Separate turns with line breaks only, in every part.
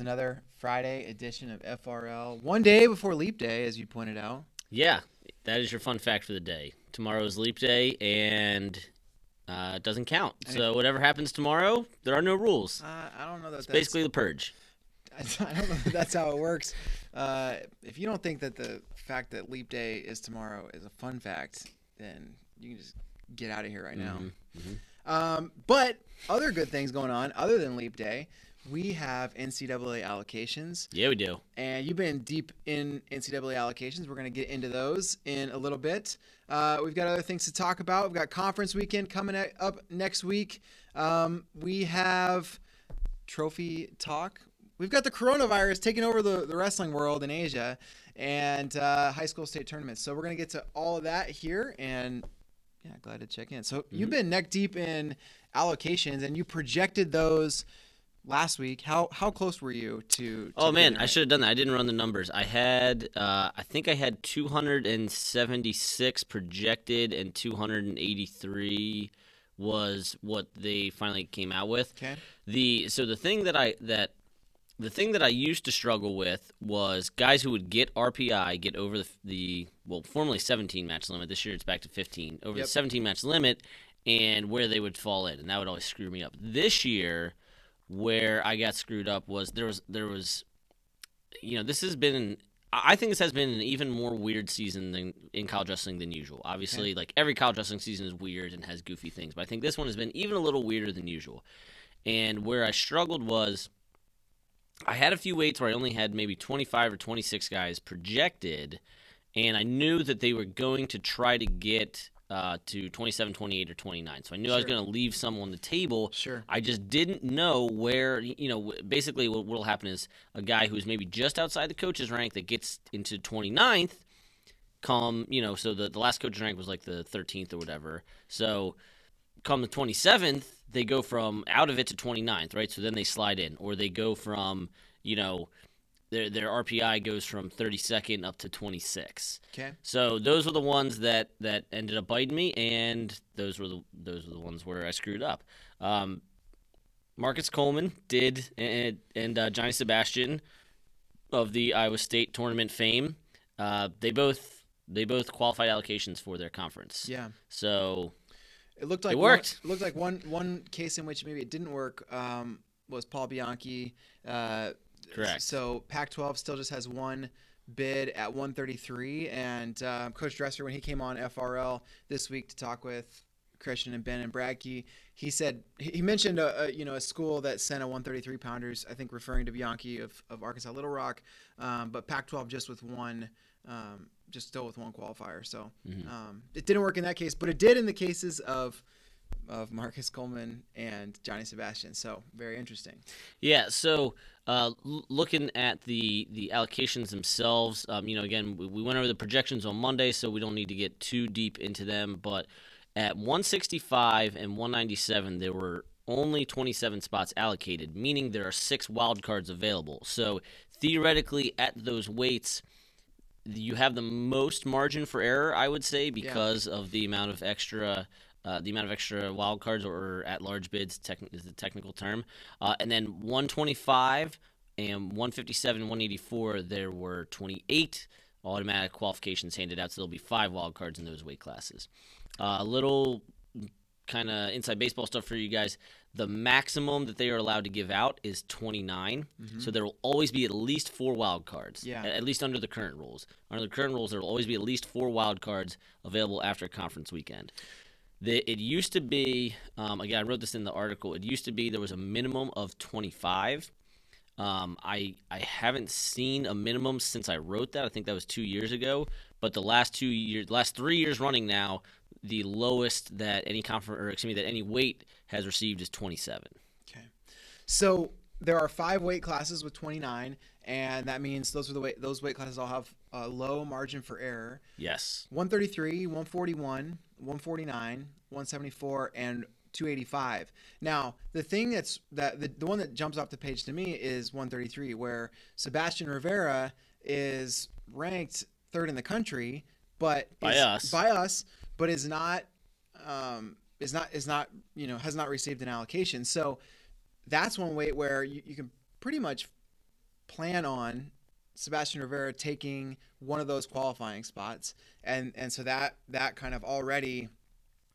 It's another Friday edition of FRL. One day before Leap Day, as you pointed out.
Yeah, that is your fun fact for the day. Tomorrow is Leap Day, and uh, it doesn't count.
And
so whatever happens tomorrow, there are no rules.
Uh, I don't know that
It's
that's,
basically the purge.
I don't know if that's how it works. Uh, if you don't think that the fact that Leap Day is tomorrow is a fun fact, then you can just get out of here right now.
Mm-hmm.
Um, but other good things going on other than Leap Day, we have NCAA allocations.
Yeah, we do.
and you've been deep in NCAA allocations. We're going to get into those in a little bit. Uh, we've got other things to talk about. We've got conference weekend coming up next week. Um, we have trophy talk. We've got the coronavirus taking over the, the wrestling world in Asia and uh, high school state tournaments. So we're going to get to all of that here. And yeah, glad to check in. So you've been neck deep in allocations and you projected those last week. How how close were you to? to
Oh man, I should have done that. I didn't run the numbers. I had, uh, I think I had 276 projected, and 283 was what they finally came out with.
Okay.
The so the thing that I that the thing that I used to struggle with was guys who would get RPI, get over the, the well, formerly 17 match limit. This year it's back to 15 over
Yep.
the 17 match limit, and where they would fall in, and that would always screw me up. This year, where I got screwed up was there was there was, you know, this has been. I think this has been an even more weird season than in college wrestling than usual. Obviously, like every college wrestling season is weird and has goofy things, but I think this one has been even a little weirder than usual. And where I struggled was I had a few weights where I only had maybe 25 or 26 guys projected, and I knew that they were going to try to get uh, to 27, 28, or 29. So I knew I was going to leave some on the table.
Sure.
I just didn't know where, you know, basically what will happen is a guy who's maybe just outside the coach's rank that gets into 29th come, you know, so the, the last coach's rank was like the 13th or whatever. So come the 27th, they go from out of it to 29th, right? So then they slide in, or they go from, you know, their their RPI goes from 32nd up to 26.
Okay.
So those were the ones that that ended up biting me, and those were the those were the ones where I screwed up. Um, Marcus Coleman did, and, and uh, Johnny Sebastian of the Iowa State tournament fame. Uh, they both they both qualified allocations for their conference.
Yeah.
So
It looked like
It worked.
One, it looked like one one case in which maybe it didn't work um, was Paul Bianchi. Uh,
Correct.
So Pac-12 still just has one bid at 133, and um, Coach Dresser, when he came on FRL this week to talk with Christian and Ben and Bradkey, he said he mentioned a, a you know a school that sent a 133 pounders, I think referring to Bianchi of, of Arkansas Little Rock, um, but Pac-12 just with one. Um, just still with one qualifier, so um, it didn't work in that case, but it did in the cases of of Marcus Coleman and Johnny Sebastian. So very interesting.
Yeah, so uh, looking at the the allocations themselves, um, you know, again, we, we went over the projections on Monday, so we don't need to get too deep into them. But at 165 and 197, there were only 27 spots allocated, meaning there are six wild cards available. So theoretically, at those weights, you have the most margin for error, I would say, because of the amount of extra. Uh, the amount of extra wild cards or at large bids techn- is the technical term. Uh, and then 125 and 157 184, there were 28 automatic qualifications handed out, so there'll be five wild cards in those weight classes. Uh, a little kind of inside baseball stuff for you guys. The maximum that they are allowed to give out is 29. So there will always be at least four wild cards.
Yeah.
At, at least under the current rules. Under the current rules, there will always be at least four wild cards available after conference weekend. The, it used to be, um, again, I wrote this in the article. It used to be there was a minimum of 25. Um, I I haven't seen a minimum since I wrote that. I think that was two years ago. But the last two years, last three years running now, the lowest that any conference or excuse me that any weight has received is 27.
Okay. So there are five weight classes with 29, and that means those are the weight those weight classes all have a low margin for error.
Yes.
133, 141, 149, 174, and 285. Now, the thing that's that the, the one that jumps off the page to me is 133, where Sebastian Rivera is ranked third in the country, but
By
is-
us.
by us, but is not um, is not is not you know has not received an allocation. So that's one weight where you, you can pretty much plan on Sebastian Rivera taking one of those qualifying spots, and and so that that kind of already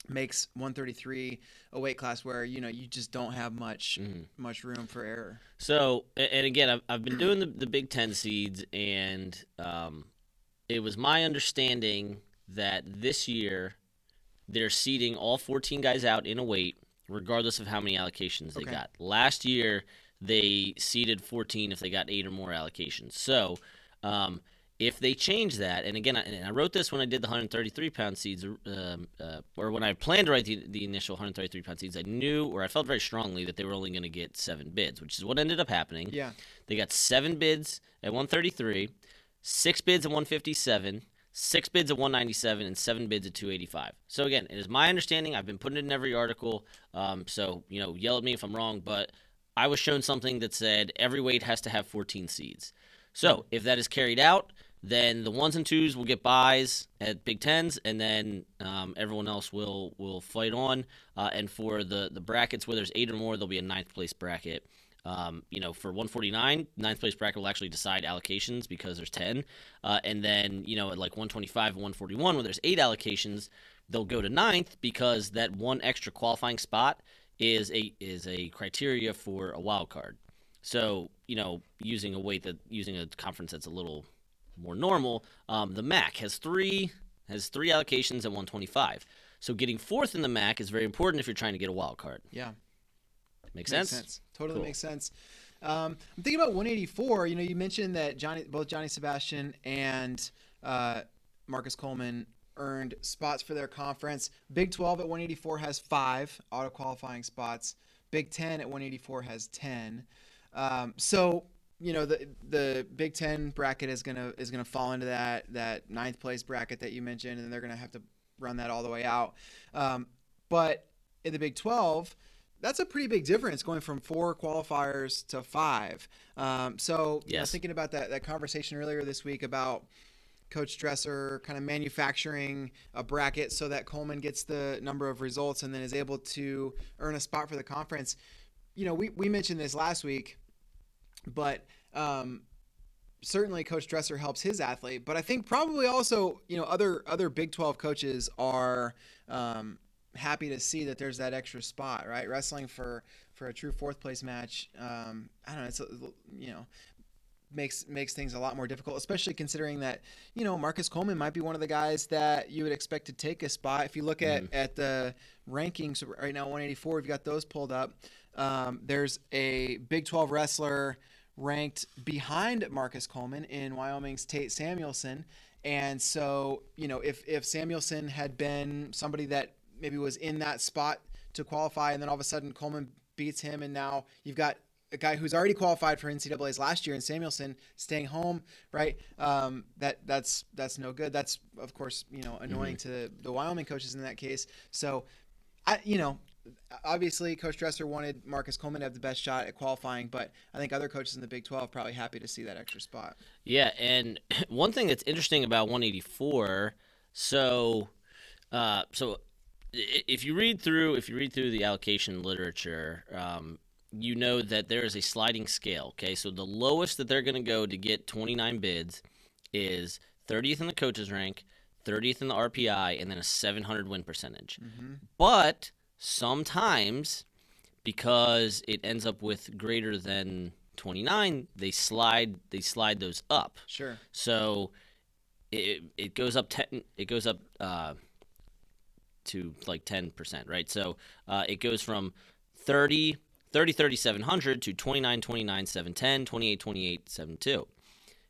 makes 133 a weight class where you know you just don't have much much room for error.
So, and again, I've, I've been doing the, the Big Ten seeds, and um, it was my understanding that this year they're seeding all 14 guys out in a weight, regardless of how many allocations they
Okay.
got. Last year, they seeded 14 if they got eight or more allocations. So, um, if they change that, and again, I, and I wrote this when I did the 133 pound seeds, um, uh, or when I planned to write the, the initial 133 pound seeds, I knew or I felt very strongly that they were only going to get seven bids, which is what ended up happening.
Yeah.
They got seven bids at 133, six bids at 157, six bids at 197, and seven bids at 285. So again, it is my understanding. I've been putting it in every article. Um, so you know, yell at me if I'm wrong, but I was shown something that said every weight has to have 14 seeds. So if that is carried out, then the ones and twos will get buys at Big Tens, and then um, everyone else will will fight on. Uh, and for the the brackets where there's eight or more, there'll be a ninth place bracket. Um, you know, for 149, ninth place bracket will actually decide allocations because there's 10. Uh, and then, you know, at like 125 and 141, where there's eight allocations, they'll go to ninth because that one extra qualifying spot is a is a criteria for a wild card. So, you know, using a weight that using a conference that's a little more normal, um, the MAC has three has three allocations at 125. So getting fourth in the MAC is very important if you're trying to get a wild card.
Yeah.
Make
Makes
sense?
Totally
Cool.
makes sense. Um, I'm thinking about 184. You know, you mentioned that Johnny, both Johnny Sebastian and uh, Marcus Coleman earned spots for their conference. Big 12 at 184 has five auto qualifying spots. Big 10 at 184 has 10. Um, so you know the the Big Ten bracket is gonna is gonna fall into that that ninth place bracket that you mentioned, and they're gonna have to run that all the way out. Um, but in the Big 12, that's a pretty big difference going from four qualifiers to five. Um, so, you know, thinking about that, that conversation earlier this week about Coach Dresser kind of manufacturing a bracket so that Coleman gets the number of results and then is able to earn a spot for the conference. You know, we, we mentioned this last week, but um, certainly Coach Dresser helps his athlete, but I think probably also you know other other Big Twelve coaches are um, happy to see that there's that extra spot, right? Wrestling for for a true fourth place match. Um, I don't know. It's you know makes makes things a lot more difficult, especially considering that you know Marcus Coleman might be one of the guys that you would expect to take a spot. If you look at at the rankings right now, 184, we've got those pulled up. Um, there's a Big 12 wrestler ranked behind Marcus Coleman in Wyoming's Tate Samuelson. And so, you know, if, if Samuelson had been somebody that maybe was in that spot to qualify, and then all of a sudden Coleman beats him, and now you've got a guy who's already qualified for NCAA's last year, and Samuelson staying home, right? Um, that that's that's no good. That's of course you know annoying to the Wyoming coaches in that case. So, I you know obviously Coach Dresser wanted Marcus Coleman to have the best shot at qualifying, but I think other coaches in the Big 12 probably happy to see that extra spot.
Yeah, and one thing that's interesting about 184, so, uh, so if you read through if you read through the allocation literature, um, you know that there is a sliding scale. Okay, so the lowest that they're going to go to get 29 bids is 30th in the coaches rank, 30th in the RPI, and then a 700 win percentage. But sometimes because it ends up with greater than 29 they slide they slide those up
Sure.
so it, it goes up 10 it goes up uh, to like 10% right so uh, it goes from 30 30 30 700 to 29 29 710 28 28 72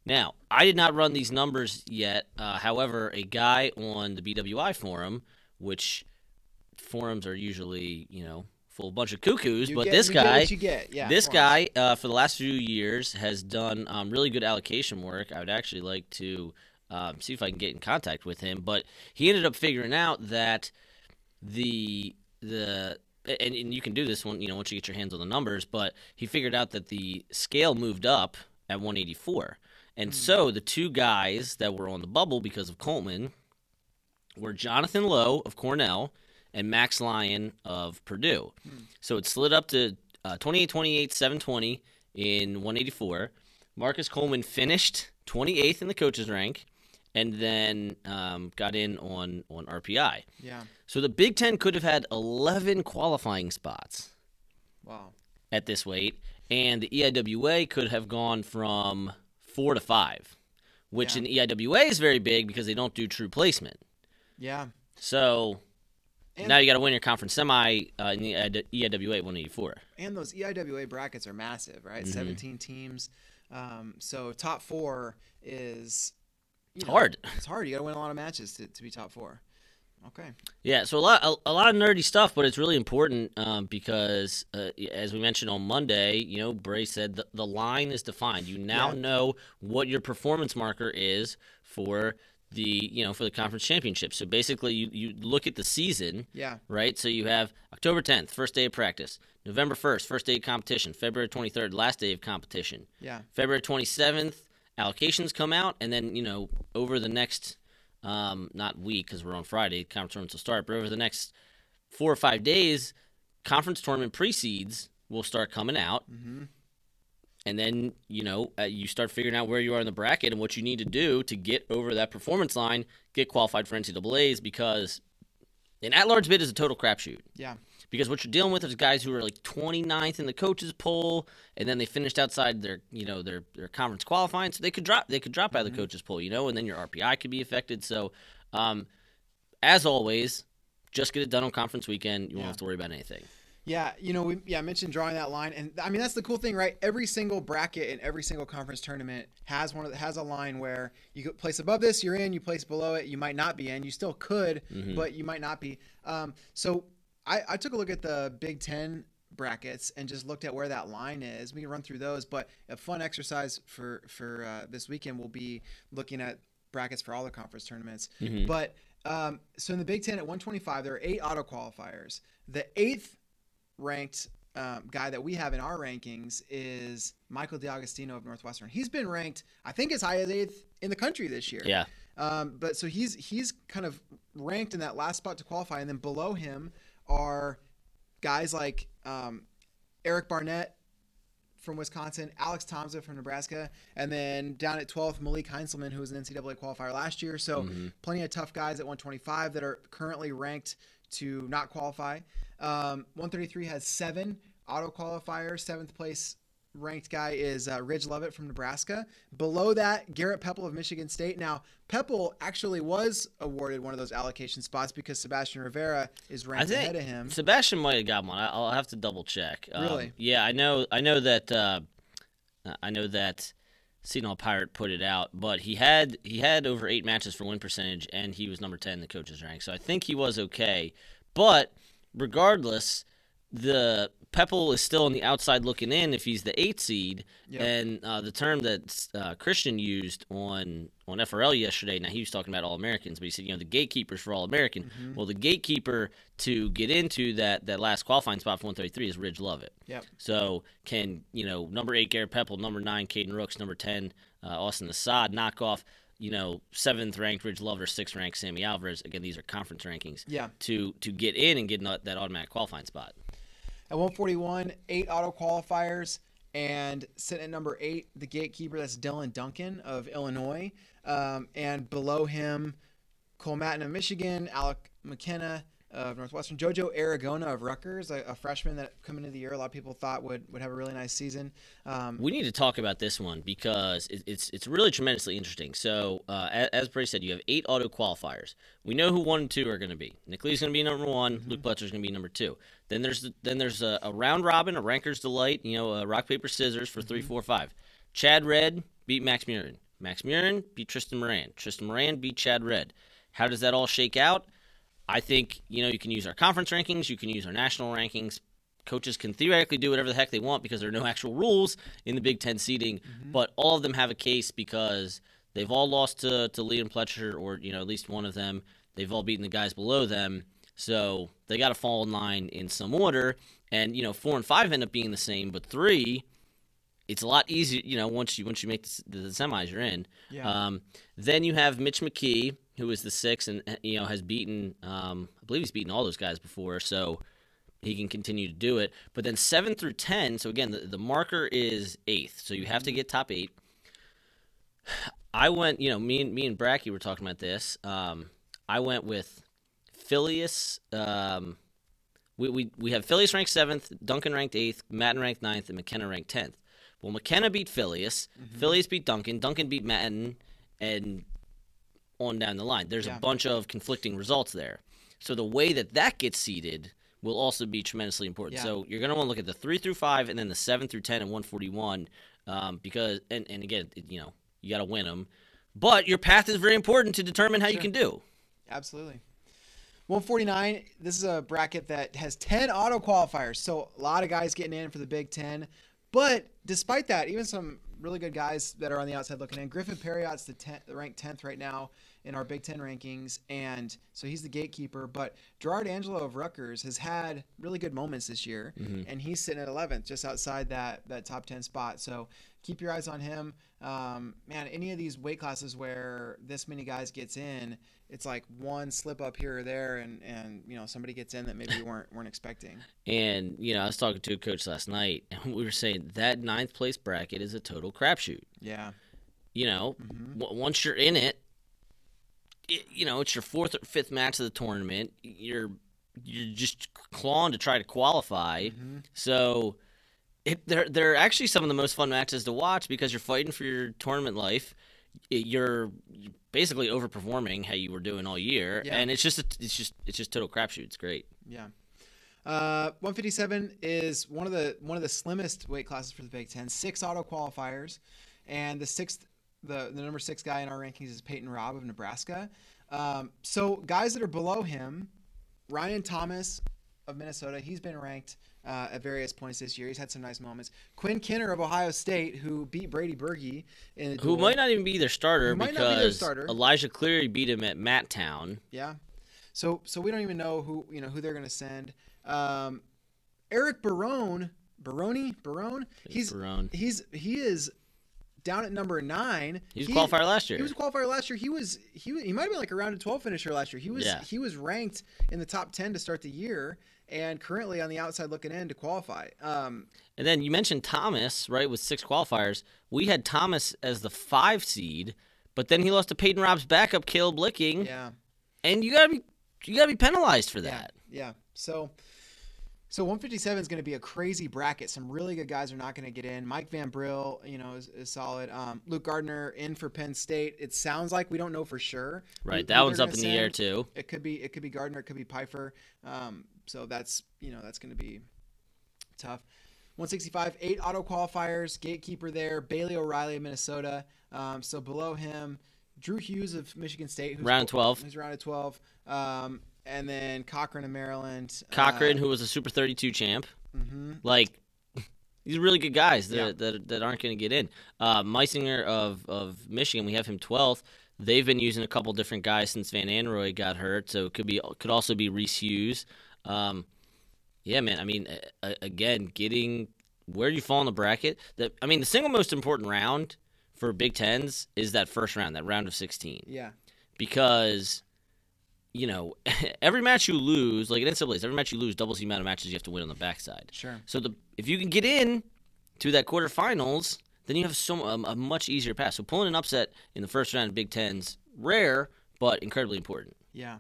now i did not run these numbers yet uh, however a guy on the bwi forum which forums are usually you know full bunch of cuckoos.
You
but
get-
this guy,
what you get. Yeah,
this guy, uh, for the last few years, has done um, really good allocation work. I would actually like to um, see if I can get in contact with him. But he ended up figuring out that the the and, and you can do this one, you know, once you get your hands on the numbers. But he figured out that the scale moved up at 184, and so the two guys that were on the bubble because of Coleman were Jonathan Lowe of Cornell and Max Lyon of Purdue. So it slid up to uh, 28 28, 720 in 184. Marcus Coleman finished 28th in the coaches rank and then um, got in on, on RPI.
Yeah.
So the Big Ten could have had 11 qualifying spots
Wow.
at this weight, and the EIWA could have gone from four to five, which
Yeah.
in EIWA is very big because they don't do true placement.
Yeah.
So
And-
now you got to win your conference semi uh, in the EIWA 184.
And those EIWA brackets are massive, right?
Mm-hmm.
17 teams. Um, so top four is
It's
know,
hard.
It's hard. You got to win a lot of matches to, to be top four. Okay.
Yeah, so a lot, a, a lot of nerdy stuff, but it's really important um, because, uh, as we mentioned on Monday, you know, Bray said the, the line is defined. You now
Yeah.
know what your performance marker is for the, you know, for the conference championship. So basically, you, you look at the season,
Yeah.
right? So you have October 10th, first day of practice. November 1st, first day of competition. February 23rd, last day of competition.
Yeah.
February 27th, allocations come out, and then you know over the next um, not week because we're on Friday, conference tournaments will start, but over the next four or five days, conference tournament precedes will start coming out,
Mm-hmm.
and then you know uh, you start figuring out where you are in the bracket and what you need to do to get over that performance line, get qualified for NCAA's because an at-large bid is a total crapshoot
Yeah.
Because what you're dealing with is guys who are like 29th in the coaches poll and then they finished outside their you know their their conference qualifying so they could drop they could drop out of the coaches poll you know and then your RPI could be affected so um as always just get it done on conference weekend you won't
Yeah.
have to worry about anything
Yeah, you know, we yeah I mentioned drawing that line, and I mean that's the cool thing, right? Every single bracket in every single conference tournament has one of the, has a line where you place above this, you're in. You place below it, you might not be in. You still could, but you might not be. Um, so I, I took a look at the Big Ten brackets and just looked at where that line is. We can run through those, but a fun exercise for for uh, this weekend will be looking at brackets for all the conference tournaments. But um, so in the Big Ten at 125, there are eight auto qualifiers. The eighth ranked um, guy that we have in our rankings is Michael DeAugustino of Northwestern. He's been ranked, I think, as high as eighth in the country this year.
yeah
Um, but so he's he's kind of ranked in that last spot to qualify, and then below him are guys like um, Eric Barnett from Wisconsin, Alex Thomsen from Nebraska, and then down at 12th, Malik Heinselman, who was an NCAA qualifier last year. So plenty of tough guys at 125 that are currently ranked to not qualify. Um, 133 has seven auto qualifiers. Seventh place ranked guy is uh, Ridge Lovett from Nebraska. Below that, Garrett Pepple of Michigan State. Now, Pepple actually was awarded one of those allocation spots because Sebastian Rivera is ranked ahead of him.
Sebastian might have got one I'll have to double check Um,
Really?
yeah I know I know that uh, I know that Seton Pirate put it out, but he had he had over eight matches for win percentage, and he was number ten in the coaches rank. So I think he was okay. But regardless, the Pepple is still on the outside looking in if he's the eight seed.
Yep.
And uh, the term that uh, Christian used on on FRL yesterday. Now he was talking about All Americans, but he said you know the gatekeepers for All American. Well, the gatekeeper to get into that that last qualifying spot for 133 is Ridge Lovett.
Yep.
So can you know number eight Garrett Pepple, number nine Caden Rooks, number ten uh, Austin Assad knock off you know seventh ranked Ridge Lovett or sixth ranked Sammy Alvarez? Again, these are conference rankings.
Yeah.
To to get in and get that automatic qualifying spot.
At 141, eight auto qualifiers, and sitting at number eight, the gatekeeper, that's Dylan Duncan of Illinois. Um, and below him, Cole Mattin of Michigan, Alec McKenna of Northwestern, Jojo Aragona of Rutgers, a, a freshman that coming into the year, a lot of people thought would, would have a really nice season. Um,
We need to talk about this one because it, it's it's really tremendously interesting. So, uh, as, as Brady said, you have eight auto qualifiers. We know who one and two are going to be. Nick Lee's going to be number one. Luke Pletcher's going to be number two. Then there's then there's a, a round robin, a ranker's delight. You know, a rock paper scissors for three, four, five. Chad Red beat Max Murin. Max Murin beat Tristan Moran. Tristan Moran beat Chad Red. How does that all shake out? I think you know you can use our conference rankings, you can use our national rankings. coaches can theoretically do whatever the heck they want because there are no actual rules in the Big Ten seeding,
Mm-hmm.
but all of them have a case because they've all lost to to Lee and Pletcher, or you know at least one of them. They've all beaten the guys below them, so they got to fall in line in some order. And you know four and five end up being the same, but three, it's a lot easier. You know once you once you make the, the semis, you're in.
Yeah.
Um, then you have Mitch McKee, who is the six, and you know has beaten. Um, I believe he's beaten all those guys before, so he can continue to do it. But then seven through ten. So again, the, the marker is eighth, so you have to get top eight. I went. You know, me and me and Bracky were talking about this. Um, I went with Filius. Um, we, we, we have Filius ranked seventh, Duncan ranked eighth, Mattin ranked ninth, and McKenna ranked tenth. Well, McKenna beat Filius, Filius beat Duncan, Duncan beat Mattin, and on down the line. There's
Yeah.
a bunch of conflicting results there. So the way that that gets seeded will also be tremendously important.
Yeah.
So you're going to want to look at the three through five, and then the seven through ten and 141, um, because and and again, it- you know, you got to win them. But your path is very important to determine how you can do.
Absolutely. 149. This is a bracket that has 10 auto qualifiers, so a lot of guys getting in for the Big Ten. But despite that, even some really good guys that are on the outside looking in. Griffin Parriott's the 10th, ranked 10th right now in our Big Ten rankings, and so he's the gatekeeper. But Gerard Angelo of Rutgers has had really good moments this year, and he's sitting at 11th, just outside that that top 10 spot. So keep your eyes on him. Um, man, any of these weight classes where this many guys gets in, it's like one slip up here or there, and and you know somebody gets in that maybe you weren't weren't expecting.
And you know, I was talking to a coach last night, and we were saying that ninth place bracket is a total crapshoot.
Yeah,
You know,
Mm-hmm.
w- once you're in it, it, you know, it's your fourth or fifth match of the tournament. You're you're just clawing to try to qualify.
Mm-hmm.
So it, they're they're actually some of the most fun matches to watch because you're fighting for your tournament life. You're basically overperforming how you were doing all year,
Yeah.
and it's just a, it's just it's just total crapshoot. It's great.
yeah. Uh, 157 is one of the one of the slimmest weight classes for the Big Ten. Six auto qualifiers, and the sixth, the the number six guy in our rankings is Peyton Robb of Nebraska. Um, so guys that are below him, Ryan Thomas of Minnesota, he's been ranked uh, at various points this year. He's had some nice moments. Quinn Kinner of Ohio State, who beat Brady Berge in
Who might not even be their starter because
not be their starter.
Elijah Cleary beat him at Mat Town.
Yeah. So so we don't even know who you know who they're going to send. Um, Eric Barone, Baroni, Barone. He's
Barone.
he's he is down at number nine.
He was a qualifier last year.
He was a qualifier last year. He was he he might have been like a round of twelve finisher last year. He was
Yeah.
he was ranked in the top ten to start the year, and currently on the outside looking in to qualify. Um,
And then you mentioned Thomas, right, with six qualifiers. We had Thomas as the five seed, but then he lost to Peyton Robb's backup, Caleb Licking,
yeah.
and you gotta be you gotta be penalized for that.
Yeah. So so 157 is going to be a crazy bracket. Some really good guys are not going to get in. Mike Van Brill, you know, is, is solid. Um, Luke Gardner in for Penn State. It sounds like we don't know for sure.
Right, that one's up in the air too.
It could be it could be Gardner. It could be Pipher. Um, so that's you know that's going to be tough. 165, eight auto qualifiers. Gatekeeper there. Bailey O'Reilly of Minnesota. Um, so below him, Drew Hughes of Michigan State. Who's
Round 12.
Who's round of 12. Um, and then Cochran of Maryland.
Cochran,
Uh,
who was a Super 32 champ,
mhm.
like these are really good guys that
Yeah.
that, that aren't going to get in. Uh, Meisinger of of Michigan, we have him 12th. They've been using a couple different guys since Van Anroy got hurt, so it could be could also be Reese Hughes. Um, yeah, man. I mean, a- again, getting where you fall in the bracket. That I mean, the single most important round for Big Tens is that first round, that round of 16
Yeah.
because you know every match you lose, like in NCAA's, every match you lose doubles the amount of matches you have to win on the backside.
Sure.
So the if you can get in to that quarterfinals, then you have so a, a much easier path. So pulling an upset in the first round of Big Tens rare, but incredibly important.
Yeah.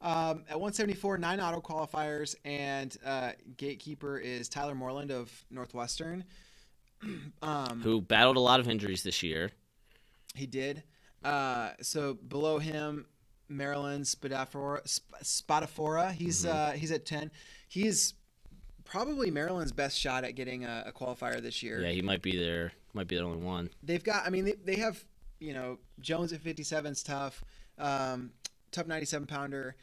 Um, at 174, nine auto qualifiers, and uh, gatekeeper is Tyler Moreland of Northwestern. um,
Who battled a lot of injuries this year?
he did. Uh, so below him, Maryland Spadafora. Sp- Spadafora. He's uh, he's at 10. He's probably Maryland's best shot at getting a, a qualifier this year.
Yeah, he might be there. Might be the only one.
they've got. I mean, they, they have. You know, Jones at 57 is tough. Um, tough 97 pounder,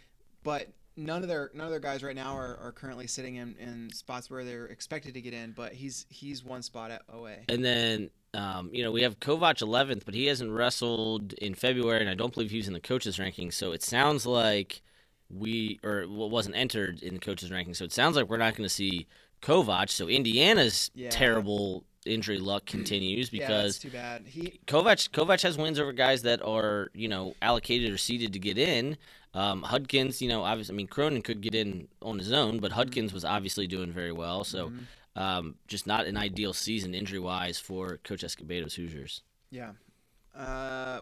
but none of their none of their guys right now are, are currently sitting in, in spots where they're expected to get in, but he's he's one spot at OA.
And then, um, you know, we have Kovac 11th, but he hasn't wrestled in February, and I don't believe he was in the coaches' ranking. So it sounds like we, or well, wasn't entered in the coaches' ranking. So it sounds like we're not going to see Kovac. So Indiana's
Yeah.
terrible injury luck continues
yeah,
because
that's too bad. He
Kovac Kovac has wins over guys that are you know allocated or seeded to get in. Um, Hudkins, you know, obviously, I mean, Cronin could get in on his own, but Hudkins was obviously doing very well. So, um, just not an ideal season injury wise for Coach Escobedo's Hoosiers.
Yeah. Uh,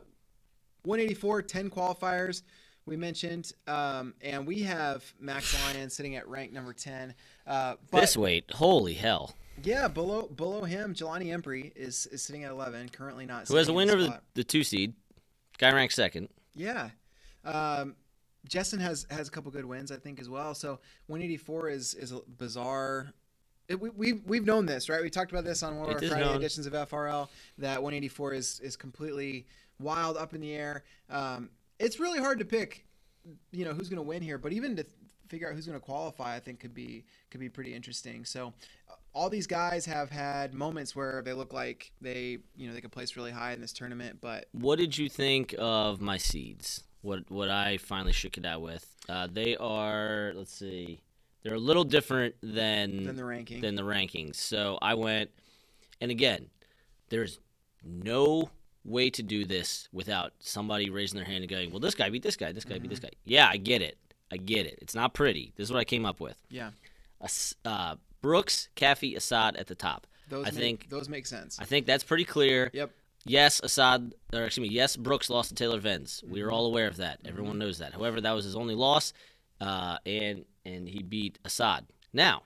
184, 10 qualifiers we mentioned. Um, and we have Max Lyon sitting at rank number 10. Uh, but
this weight, holy hell!
yeah, below below him, Jelani Embry is, is sitting at 11, currently not
Who has a win over
the
the, the two seed? Guy ranked second.
Yeah. Um, Jessen has has a couple good wins, I think, as well. So 184 is is a bizarre. It, we, we've we've known this, right? We talked about this on one of
It
our Friday
known.
editions of FRL that 184 is is completely wild, up in the air. Um, it's really hard to pick, you know, who's going to win here. But even to th- figure out who's going to qualify, I think could be could be pretty interesting. So. uh, All these guys have had moments where they look like they, you know, they could place really high in this tournament, but
What did you think of my seeds? What what I finally shook it out with? Uh, they are let's see, they're a little different than
then the ranking.
than the rankings. So I went, and again, there's no way to do this without somebody raising their hand and going, "Well, this guy beat this guy, this guy beat this guy." Yeah, I get it. I get it. It's not pretty. This is what I came up with.
yeah.
Uh, Brooks, Caffey, Assad at the top.
Those
I
make,
think
those make sense.
I think that's pretty clear.
Yep.
Yes, Assad, or excuse me, yes, Brooks lost to Taylor Venz. We are all aware of that. Everyone knows that. However, that was his only loss, uh, and and he beat Assad. Now,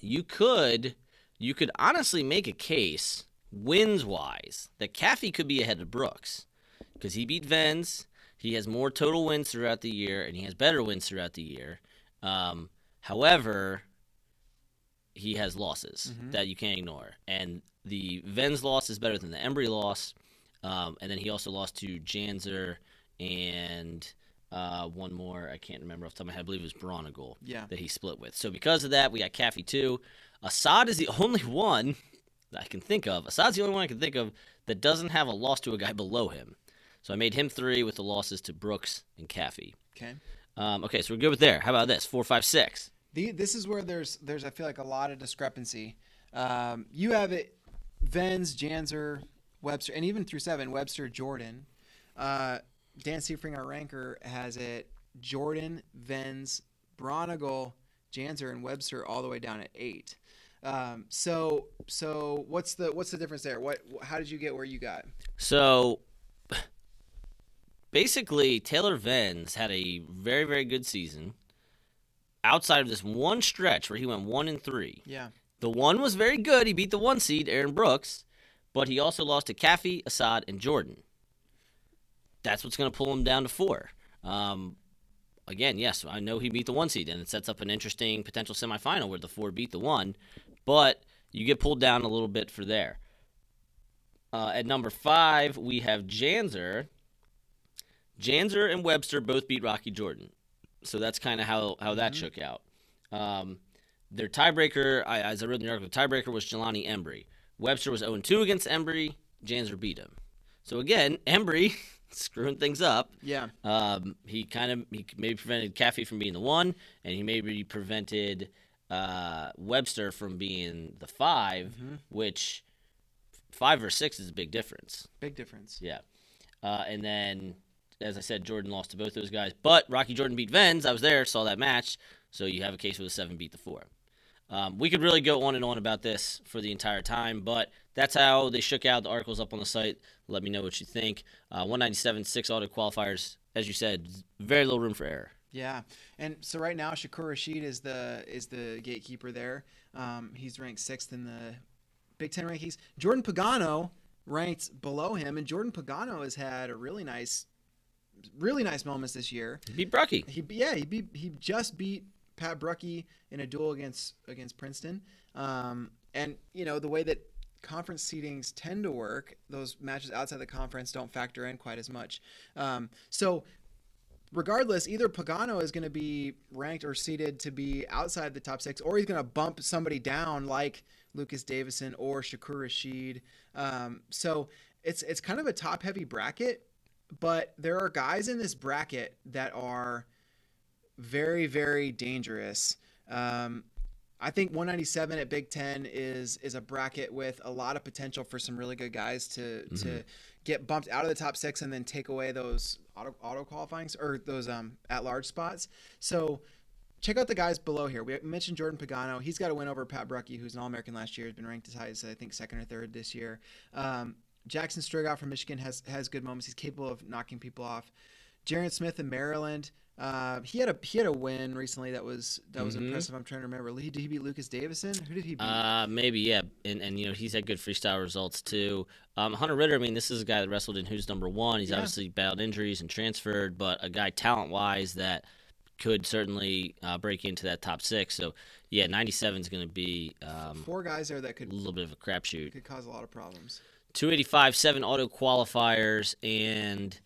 you could you could honestly make a case wins wise that Caffey could be ahead of Brooks because he beat Venz. He has more total wins throughout the year, and he has better wins throughout the year. Um, however, he has losses that you can't ignore, and the Venz loss is better than the Embry loss. Um, and then he also lost to Janzer and uh, one more. I can't remember off the top of my head. I believe it was Bronigal
Yeah.
that he split with. So because of that, we got Caffey too. Assad is the only one that I can think of. Assad's the only one I can think of that doesn't have a loss to a guy below him. So I made him three with the losses to Brooks and Caffey.
Okay.
Um, okay, so we're good with there. How about this? Four, five, six.
The, this is where there's there's I feel like a lot of discrepancy. Um, you have it, Venz, Janzer, Webster, and even through seven, Webster, Jordan. Uh, Dan Seifring, our ranker, has it Jordan, Venz, Bronigal, Janzer, and Webster all the way down at eight. Um, so so what's the what's the difference there? What how did you get where you got?
So basically, Taylor Vens had a very, very good season. Outside of this one stretch where he went one and three,
Yeah.
the one was very good. He beat the one seed, Aaron Brooks, but he also lost to Caffey, Assad, and Jordan. That's what's going to pull him down to four. Um, again, yes, I know he beat the one seed, and it sets up an interesting potential semifinal where the four beat the one, but you get pulled down a little bit for there. Uh, at number five, we have Janzer. Janzer and Webster both beat Rocky Jordan, so that's kind of how how that shook out. Um, their tiebreaker, I, as I wrote in the article, the tiebreaker was Jelani Embry. Webster was 0 2 against Embry. Janzer beat him. So again, Embry screwing things up.
Yeah.
Um, he kind of he maybe prevented Caffey from being the one, and he maybe prevented uh, Webster from being the 5 which five or six is a big difference.
Big difference.
Yeah. Uh, and then, as I said, Jordan lost to both those guys. But Rocky Jordan beat Venz. I was there, saw that match. So you have a case where the seven beat the four. Um, we could really go on and on about this for the entire time, but that's how they shook out. The article's up on the site. Let me know what you think. Uh, 197, six auto qualifiers. As you said, very little room for error.
Yeah, and so right now Shakur Rashid is the is the gatekeeper there. Um, he's ranked sixth in the Big Ten rankings. Jordan Pagano ranked below him, and Jordan Pagano has had a really nice, really nice moments this year.
He beat Brucki.
He yeah he beat he just beat Pat Brucki in a duel against against Princeton. Um, and you know the way that conference seedings tend to work, those matches outside the conference don't factor in quite as much. Um, so regardless, either Pagano is going to be ranked or seated to be outside the top six, or he's going to bump somebody down like Lucas Davison or Shakur Rashid. Um, so it's it's kind of a top heavy bracket, but there are guys in this bracket that are very very dangerous. Um, I think 197 at Big Ten is is a bracket with a lot of potential for some really good guys to mm-hmm. to get bumped out of the top six and then take away those auto auto qualifying or those um at large spots. So check out the guys below here. We mentioned Jordan Pagano. He's got a win over Pat Brucki, who's an All American last year. Has been ranked as high as I think second or third this year. Um, Jackson Striggow from Michigan has has good moments. He's capable of knocking people off. Jaron Smith in Maryland. Uh, he had a he had a win recently that was that was mm-hmm. impressive. I'm trying to remember. Did he beat Lucas Davison? Who did he beat?
Uh, maybe yeah, and and you know he's had good freestyle results too. Um, Hunter Ritter. I mean, this is a guy that wrestled in Who's Number One. He's yeah. obviously battled injuries and transferred, but a guy talent wise that could certainly uh, break into that top six. So yeah, 97 is going to be um,
four guys there that could
a little bit of a crapshoot.
Could cause a lot of problems.
285, seven auto qualifiers, and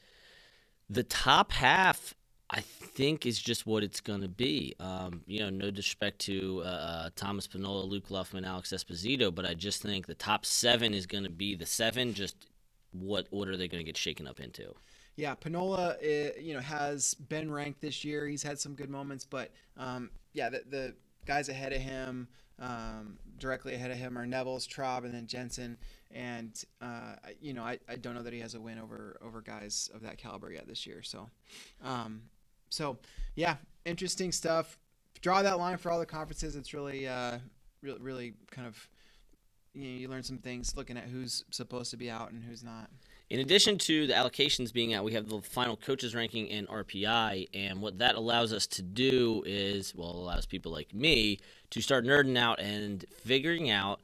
the top half I think is just what it's going to be. Um, you know, no disrespect to uh, uh, Thomas Penola, Luke Luffman, Alex Esposito, but I just think the top seven is going to be the seven. Just what order are they're going to get shaken up into.
Yeah, Penola, uh, you know, has been ranked this year. He's had some good moments, but um, yeah, the, the guys ahead of him, um, directly ahead of him, are Nevels, Traub, and then Jensen. And uh, you know, I, I don't know that he has a win over over guys of that caliber yet this year. So, um, so yeah, interesting stuff. Draw that line for all the conferences. It's really, uh, really, really kind of you, know, you learn some things looking at who's supposed to be out and who's not.
In addition to the allocations being out, we have the final coaches ranking and RPI, and what that allows us to do is, well, allows people like me to start nerding out and figuring out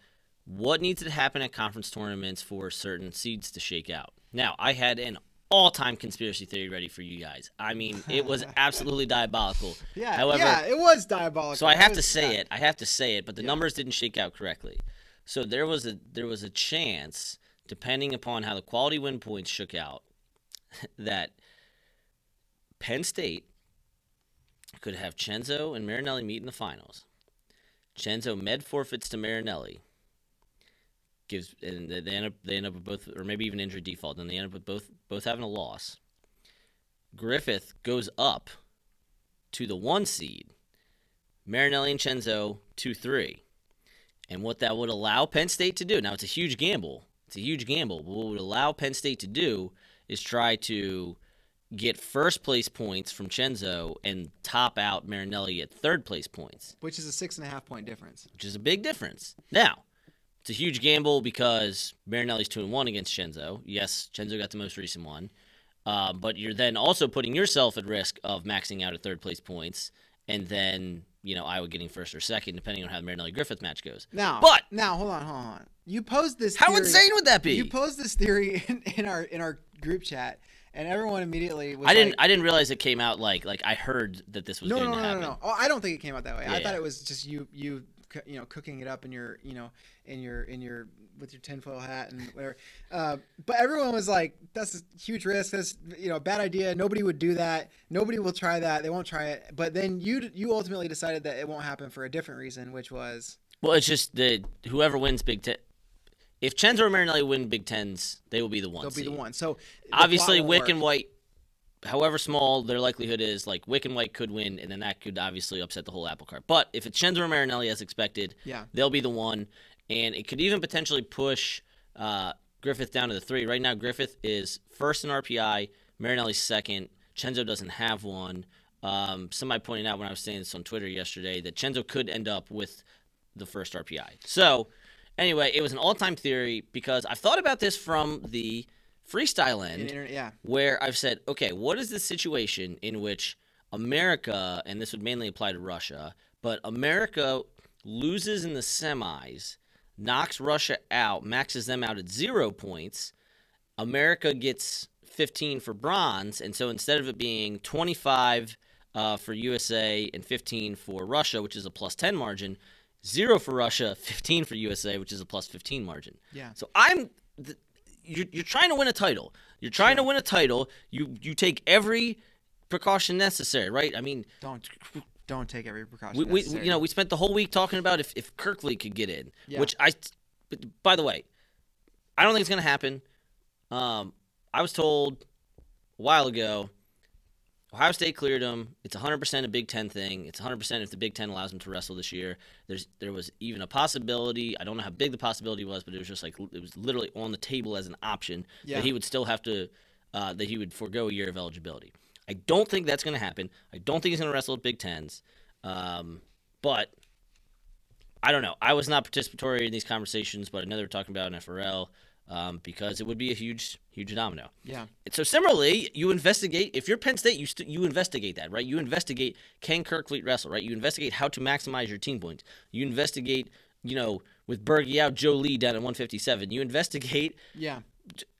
what needs to happen at conference tournaments for certain seeds to shake out. Now, I had an all time conspiracy theory ready for you guys. I mean, it was absolutely diabolical.
Yeah, However, yeah, it was diabolical.
So I have to say it. I have to say it, but the yeah. numbers didn't shake out correctly. So there was a there was a chance, depending upon how the quality win points shook out, that Penn State could have Cenzo and Marinelli meet in the finals. Cenzo med forfeits to Marinelli gives and they end up they end up with both or maybe even injury default and they end up with both both having a loss. Griffith goes up to the one seed, Marinelli and Cenzo two three, and what that would allow Penn State to do now it's a huge gamble. It's a huge gamble. But what would allow Penn State to do is try to get first place points from Cenzo and top out Marinelli at third place points,
which is a six and a half point difference.
Which is a big difference. Now, it's a huge gamble because Marinelli's two and one against Cenzo. Yes, Cenzo got the most recent one, uh, but you're then also putting yourself at risk of maxing out at third place points, and then you know Iowa getting first or second, depending on how the Marinelli Griffith match goes.
Now,
but
now hold on, hold on. You posed this.
How
theory,
insane would that be?
You posed this theory in, in our in our group chat and everyone immediately was.
I didn't.
Like,
I didn't realize it came out like like I heard that this was
no,
going
no,
no,
to
happen.
No, no, no. Oh, I don't think it came out that way. Yeah, I thought it was just you you you know cooking it up in your you know in your in your with your tinfoil hat and whatever. Uh, but everyone was like, "That's a huge risk. That's you know, bad idea. Nobody would do that. Nobody will try that. They won't try it." But then you you ultimately decided that it won't happen for a different reason, which was
well, it's just that whoever wins Big Ten. If Cenzo or Marinelli win Big Tens, they will be the one.
They'll
seed.
be the one. So
obviously, Wick work. and White however small their likelihood is, like Wick and White could win, and then that could obviously upset the whole apple cart. But if it's or Marinelli as expected,
yeah.
they'll be the one, and it could even potentially push uh, Griffith down to the three. Right now, Griffith is first in RPI, Marinelli's second. Chenzo doesn't have one. Um, somebody pointed out when I was saying this on Twitter yesterday that Chenzo could end up with the first RPI. So, anyway, it was an all-time theory because I've thought about this from the freestyle end,
yeah.
where I've said, okay, what is the situation in which America, and this would mainly apply to Russia, but America loses in the semis, knocks Russia out, maxes them out at zero points. America gets 15 for bronze, and so instead of it being 25 uh, for USA and 15 for Russia, which is a plus 10 margin, zero for Russia, 15 for USA, which is a plus 15 margin.
Yeah.
So I'm you're, you're trying to win a title. You're trying sure. to win a title. You you take every precaution necessary, right? I mean,
Don't don't take every precaution.
we, we
necessary.
you know we spent the whole week talking about if if Kirkley could get in,
Yeah.
which I. By the way, I don't think it's going to happen. Um, I was told a while ago. Ohio State cleared him. It's 100% a Big Ten thing. It's 100% if the Big Ten allows him to wrestle this year. There's there was even a possibility. I don't know how big the possibility was, but it was just like it was literally on the table as an option
Yeah.
that he would still have to uh, that he would forego a year of eligibility. I don't think that's going to happen. I don't think he's going to wrestle at Big Tens. Um, but I don't know. I was not participatory in these conversations, but I know they were talking about an FRL um, because it would be a huge, huge domino.
Yeah.
And so similarly, you investigate. If you're Penn State, you st- you investigate that, right? You investigate can Kirkley wrestle, right? You investigate how to maximize your team points. You investigate, you know, with Bergie out, Joe Lee down at 157. You investigate
Yeah.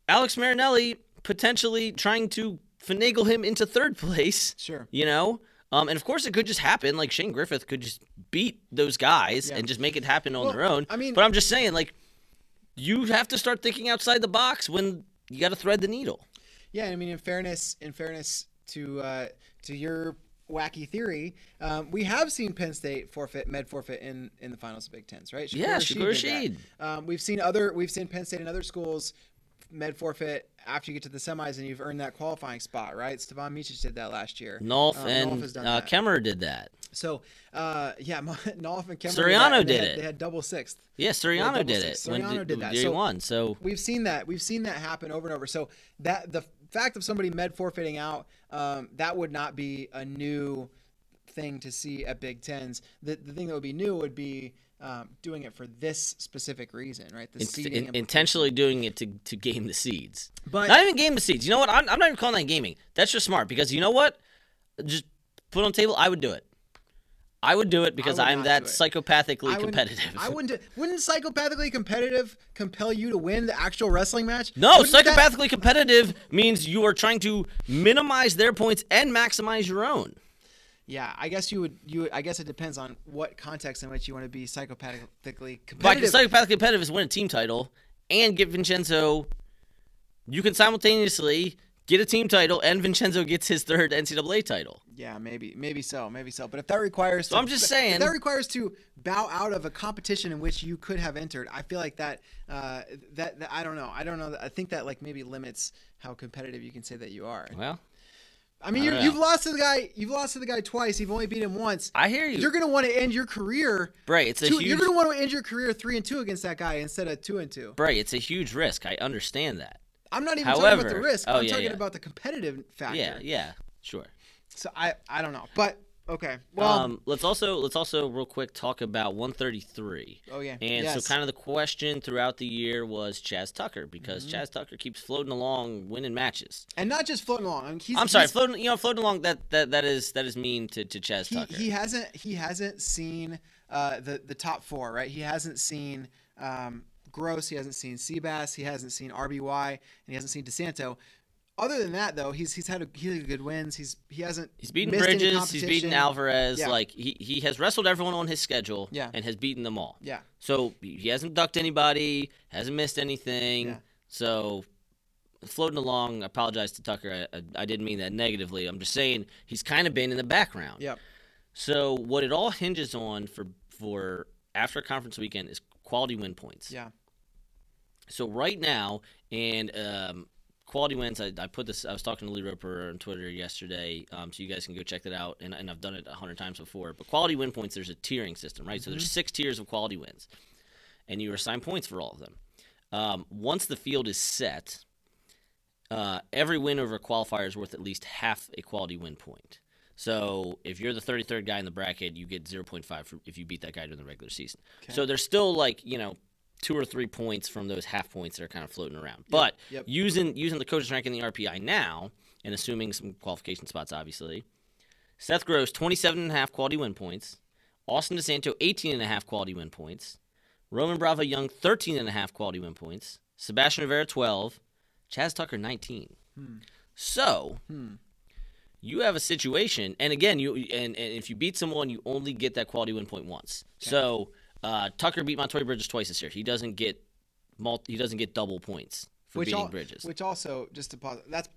Alex Marinelli potentially trying to finagle him into third place.
Sure.
You know? Um, and of course, it could just happen. Like Shane Griffith could just beat those guys
Yeah.
and just make it happen on
Well,
their own.
I mean-
but I'm just saying, like, you have to start thinking outside the box when you got to thread the needle.
Yeah, I mean, in fairness, in fairness to uh, to your wacky theory, um, we have seen Penn State forfeit, med forfeit in, in the finals of Big Tens, right?
Yeah,
Shakur
Shakur.
Um, we've seen other, we've seen Penn State and other schools med forfeit after you get to the semis and you've earned that qualifying spot, right? Stevan Micic did that last year.
Nolf
Um,
and
Nolf
uh,
that.
Kemerer did that.
So, uh, yeah, Nolf and Kemmer
Suriano
did, that,
did
had-
it.
They had double sixth.
Yeah,
Suriano
did it.
six.
when
Suriano did that.
He
So-
won. So
We've seen that. We've seen that happen over and over. So that the fact of somebody med forfeiting out, um, that would not be a new thing to see at Big Tens. The the thing that would be new would be um, doing it for this specific reason, right? The
in- in- intentionally doing it to, to game the seeds.
But-
not even game the seeds. You know what? I'm, I'm not even calling that gaming. That's just smart because you know what? Just put on the table. I would do it. I would do it because I'm that psychopathically
I
competitive.
I wouldn't. Wouldn't psychopathically competitive compel you to win the actual wrestling match?
no,
Wouldn't that-
psychopathically competitive means you are trying to minimize their points and maximize your own.
Yeah, I guess you would. You. I guess it depends on what context in which you want to be psychopathically
But
competitive.
psychopathically competitive is win a team title and get Vincenzo. You can simultaneously get a team title and Vincenzo gets his third NCAA title.
Yeah, maybe, maybe so, maybe so. But if that requires,
So I'm just
if
saying-
that requires to bow out of a competition in which you could have entered. I feel like that, uh, that, that I don't know. I don't know. I think that like maybe limits how competitive you can say that you are.
Well,
I mean,
I
you you've lost to the guy. You've lost to the guy twice. You've only beat him once.
I hear you.
You're gonna want to end your career.
Bray, it's a
two,
huge
You're gonna want to end your career three and two against that guy instead of two and two.
Bray, it's a huge risk. I understand that.
I'm not even talking about the risk.
oh,
I'm
yeah,
talking
yeah.
about the competitive factor.
Yeah, yeah, sure.
So I, I don't know, but okay. Well,
um, let's also let's also real quick talk about 133.
Oh, yeah.
And
Yes.
so kind of the question throughout the year was Chaz Tucker because
Mm-hmm.
Chaz Tucker keeps floating along, winning matches.
and not just floating along. I mean, he's,
I'm sorry,
he's-
floating. You know, floating along. That that that is that is mean to to Chaz
he,
Tucker.
he hasn't he hasn't seen uh, the the top four right he hasn't seen um, Gross he hasn't seen Seabass he hasn't seen RBY and he hasn't seen DeSanto other than that though he's he's had a, he's had good wins he's he hasn't
He's beaten Bridges. He's beaten. Alvarez.
Yeah.
Like he, he has wrestled everyone on his schedule.
Yeah.
And has beaten them all.
yeah
So he hasn't ducked anybody. Hasn't missed anything.
Yeah.
So floating along. I apologize to Tucker. I, I, I didn't mean that negatively. I'm just saying he's kind of been in the background.
yep
So what it all hinges on for for after conference weekend is quality win points.
yeah
So right now, and um, quality wins. I, I put this. I was talking to Lee Roper on Twitter yesterday, um, so you guys can go check that out. And, and I've done it a hundred times before. But quality win points. There's a tiering system, right? So there's six tiers of quality wins, and you assign points for all of them. Um, once the field is set, uh, every win over a qualifier is worth at least half a quality win point. So if you're the 33rd guy in the bracket, you get 0.5 for, if you beat that guy during the regular season. So there's still like you know two or three points from those half points that are kind of floating around. But
yep.
using using the coaches rank in the RPI now and assuming some qualification spots, obviously, Seth Gross 27 and a half quality win points, Austin DeSanto 18 and a half quality win points, Roman Bravo Young 13 and a half quality win points, Sebastian Rivera 12, Chaz Tucker 19. Hmm. So hmm. you have a situation, and again, you and, and if you beat someone, you only get that quality win point once. So uh, Tucker beat Montoya Bridges twice this year. He doesn't get multi, he doesn't get double points for
which
beating
al-
Bridges.
which also just to pause that's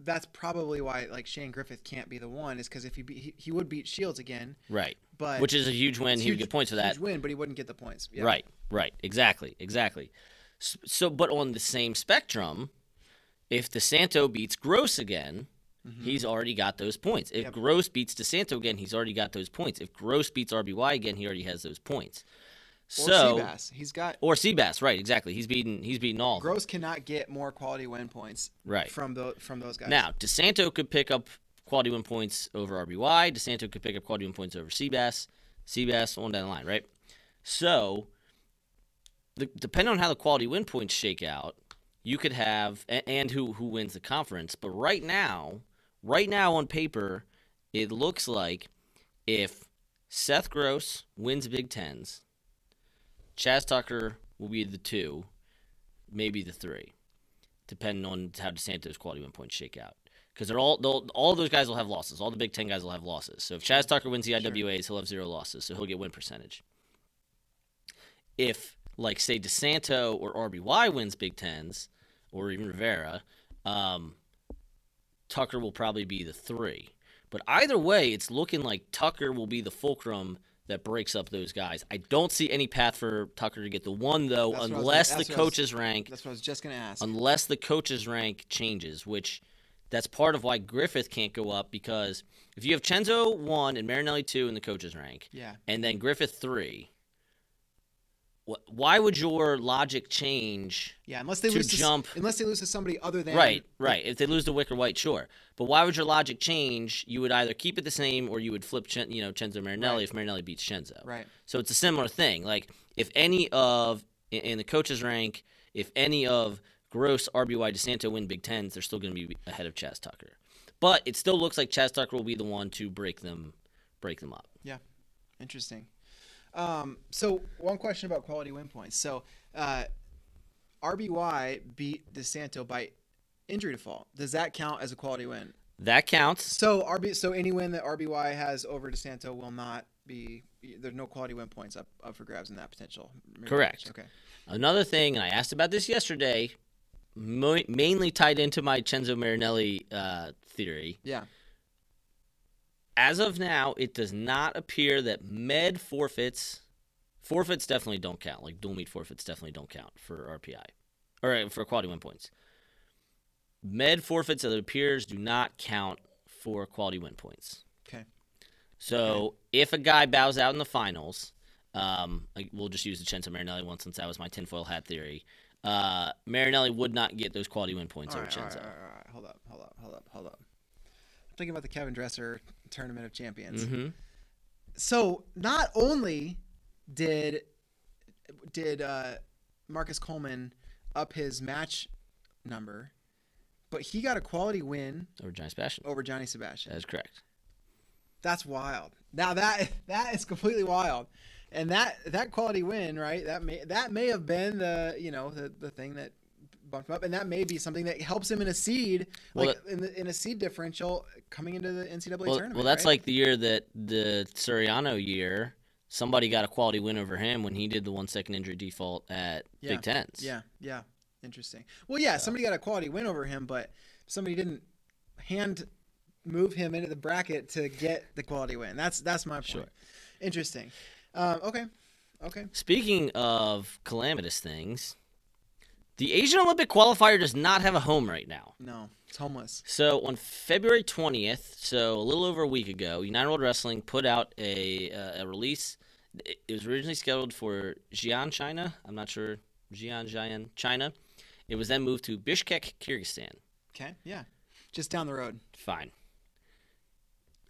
that's probably why like Shane Griffith can't be the one is because if he, be, he he would beat Shields again,
Right.
but
Which is a huge win. He would
huge-
get points for that.
huge win, but he wouldn't get the points. Yeah.
Right, right, exactly, exactly. S- So, but on the same spectrum, if DeSanto beats Gross again, he's already got those points. If
Yep.
Gross beats DeSanto again, he's already got those points. If Gross beats RBY again, he already has those points.
Or
So,
Seabass. He's got
or Seabass, right? Exactly. He's beaten. He's beaten all.
Gross cannot get more quality win points
Right.
from the from those guys.
Now, DeSanto could pick up quality win points over RBY. DeSanto could pick up quality win points over Seabass. Seabass on down the line, right? So, the, depending on how the quality win points shake out, you could have and who who wins the conference. But right now, right now on paper, it looks like if Seth Gross wins Big Tens, Chaz Tucker will be the two, maybe the three depending on how DeSanto's quality win points shake out. Because they're all they'll, all those guys will have losses. All the Big Ten guys will have losses. So if Chaz Tucker wins the EIWAs, he'll have zero losses, so he'll get win percentage. If like say DeSanto or RBY wins Big Tens, or even Rivera, um, Tucker will probably be the three. But either way, it's looking like Tucker will be the fulcrum that breaks up those guys. I don't see any path for Tucker to get the one though,
That's what I was-
unless the
I was-
coaches rank
that's what I was just gonna ask.
unless the coaches rank changes, which that's part of why Griffith can't go up because if you have Chenzo one and Marinelli two in the coaches rank,
yeah.
and then Griffith three, why would your logic change?
Yeah, unless they
to
lose
jump-
to, s- unless they lose to somebody other than
Right, right. If they lose to Wicker White, sure. But why would your logic change? You would either keep it the same or you would flip, Chen, you know, Chenzo Marinelli
Right.
if Marinelli beats Chenzo.
Right.
So it's a similar thing. Like if any of in- in the coaches rank, if any of Gross, RBY, DeSanto win Big Tens, they're still going to be ahead of Chaz Tucker. But it still looks like Chaz Tucker will be the one to break them, break them up.
Yeah, interesting. Um, so one question about quality win points. So uh, RBY beat DeSanto by injury default. Does that count as a quality win?
That counts.
So RB, so any win that RBY has over DeSanto will not be. There's no quality win points up, up for grabs in that potential.
Correct.
match. Okay.
Another thing, and I asked about this yesterday, mo- mainly tied into my Chenzo Marinelli uh, theory.
Yeah.
As of now, it does not appear that med forfeits, forfeits definitely don't count. Like dual meet forfeits definitely don't count for RPI or uh, for quality win points. Med forfeits, it appears, do not count for quality win points.
Okay.
So if a guy bows out in the finals, um, like, we'll just use the Chenzo Marinelli one since that was my tinfoil hat theory. Uh, Marinelli would not get those quality win points
All
over
right, All right, all right, all right. Hold up, hold up, hold up, hold up. I'm thinking about the Kevin Dresser Tournament of Champions.
hmm
So not only did did uh, Marcus Coleman up his match number, but he got a quality win
Over Johnny Sebastian.
over Johnny Sebastian.
That is correct.
That's wild. Now that that is completely wild, and that that quality win, right? That may that may have been the you know the the thing that bumped him up, and that may be something that helps him in a seed,
Well,
like in, the, in a seed differential coming into the NCAA
Well,
tournament.
well, that's
right?
like the year that the Suriano year, somebody got a quality win over him when he did the one second injury default at
Yeah.
Big Tens.
Yeah, yeah. Interesting. Well, yeah, somebody got a quality win over him, but somebody didn't hand move him into the bracket to get the quality win. That's that's my point.
Sure.
Interesting. Um, okay. Okay.
Speaking of calamitous things, the Asian Olympic qualifier does not have a home right now.
No, it's homeless.
So on February 20th, so a little over a week ago, United World Wrestling put out a, uh, a release. It was originally scheduled for Xi'an, China. I'm not sure. Xi'an, Xi'an, China. It was then moved to Bishkek, Kyrgyzstan.
Okay. Yeah. Just down the road.
Fine.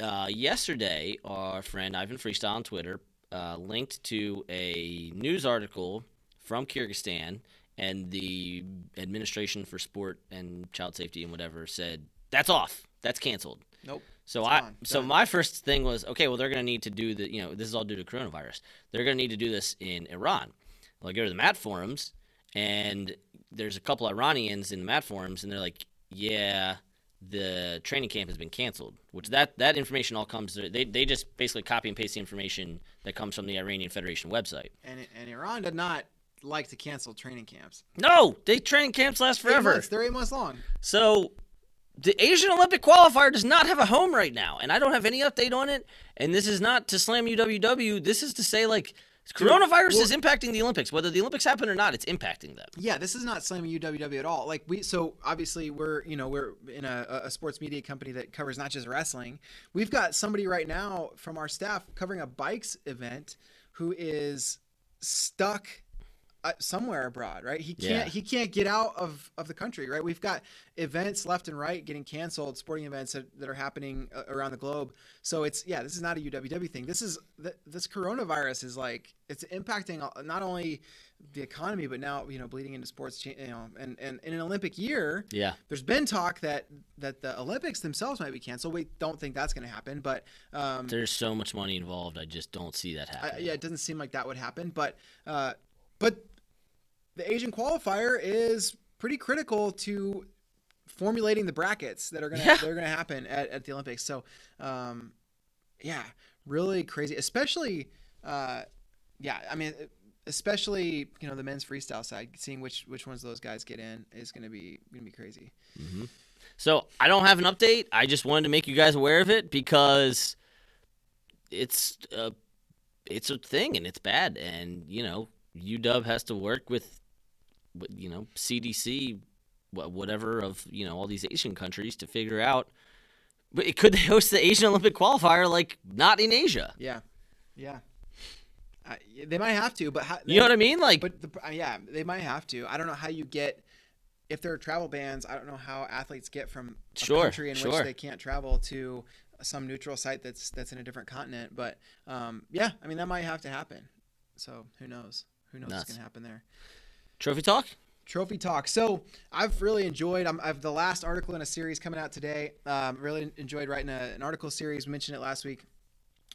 Uh, yesterday, our friend Ivan Freestyle on Twitter uh, linked to a news article from Kyrgyzstan, and the Administration for Sport and Child Safety and whatever said that's off, that's canceled.
Nope.
So
It's
I,
gone.
so
Done.
my first thing was okay. Well, they're going to need to do the, you know, this is all due to coronavirus. They're going to need to do this in Iran. Well, I go to the mat forums, and there's a couple Iranians in the mat forums, and they're like, yeah, the training camp has been canceled. Which that that information all comes. They they just basically copy and paste the information that comes from the Iranian Federation website.
And and Iran did not like to cancel training camps.
No, they training camps last
Eight
forever.
months, They're eight months long.
So the Asian Olympic qualifier does not have a home right now, and I don't have any update on it. And this is not to slam UWW. This is to say like coronavirus
well-
is impacting the Olympics. Whether the Olympics happen or not, it's impacting them.
Yeah, this is not slamming UWW at all. Like we, so obviously we're, you know, we're in a, a sports media company that covers not just wrestling. We've got somebody right now from our staff covering a bikes event who is stuck uh, somewhere abroad, right? He can't,
Yeah.
he can't get out of, of the country, right? We've got events left and right getting canceled, sporting events that, that are happening uh, around the globe. So it's, yeah, this is not a UWW thing. This is, th- this coronavirus is like, it's impacting not only the economy, but now, you know, bleeding into sports, you know, and, and in an Olympic year,
Yeah.
there's been talk that, that the Olympics themselves might be canceled. We don't think that's going to happen, but, um,
There's so much money involved. I just don't see that
I,
happening.
yeah, it doesn't seem like that would happen, but uh, but the Asian qualifier is pretty critical to formulating the brackets that are gonna
Yeah.
that are gonna happen at, at the Olympics. So, um, yeah, really crazy, especially uh, yeah, I mean. Especially, you know, the men's freestyle side, seeing which which ones of those guys get in is going to be going to be crazy.
So I don't have an update. I just wanted to make you guys aware of it because it's a it's a thing and it's bad. And you know, UW has to work with, you know, CDC, whatever of you know all these Asian countries to figure out. But could they host the Asian Olympic qualifier like not in Asia?
Yeah, yeah, uh, they might have to, but how,
You know what I mean? Like,
But the, uh, yeah, they might have to. I don't know how you get if there are travel bans. I don't know how athletes get from a
Sure,
country in which they can't travel to some neutral site that's that's in a different continent. But um, yeah, I mean that might have to happen. So who knows? Who knows
Nuts.
what's gonna happen there?
trophy talk.
Trophy talk. So I've really enjoyed. I'm, I've the last article in a series coming out today. Um, really enjoyed writing a, an article series. Mentioned it last week.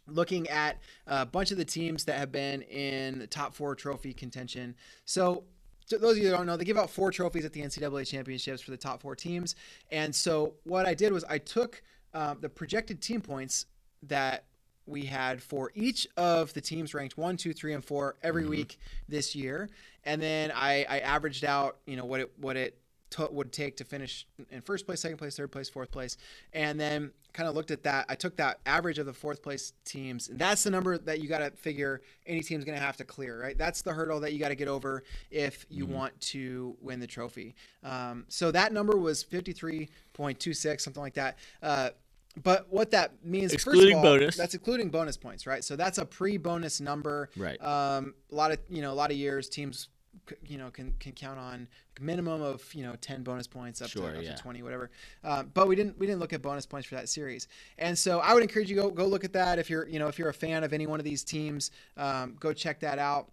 Looking at a bunch of the teams that have been in the top four trophy contention. So those of you that don't know, they give out four trophies at the NCAA championships for the top four teams. And so what I did was I took um, the projected team points that we had for each of the teams ranked one, two, three, and four every week this year, and then I, I averaged out, you know, what it what it t- would take to finish in first place, second place, third place, fourth place, and then kind of looked at that. I took that average of the fourth place teams, and that's the number that you got to figure any team's going to have to clear, right? That's the hurdle that you got to get over if you want to win the trophy. Um, so that number was fifty three point two six, something like that. Uh, but what that means, first
Excluding
of all,
bonus.
that's including bonus points, right? So that's a pre-bonus number.
Right.
Um, a lot of you know, a lot of years teams, you know, can can count on minimum of you know ten bonus points up,
Sure,
to, up
yeah.
to twenty, whatever. Um, but we didn't we didn't look at bonus points for that series, and so I would encourage you go go look at that if you're you know if you're a fan of any one of these teams, um, go check that out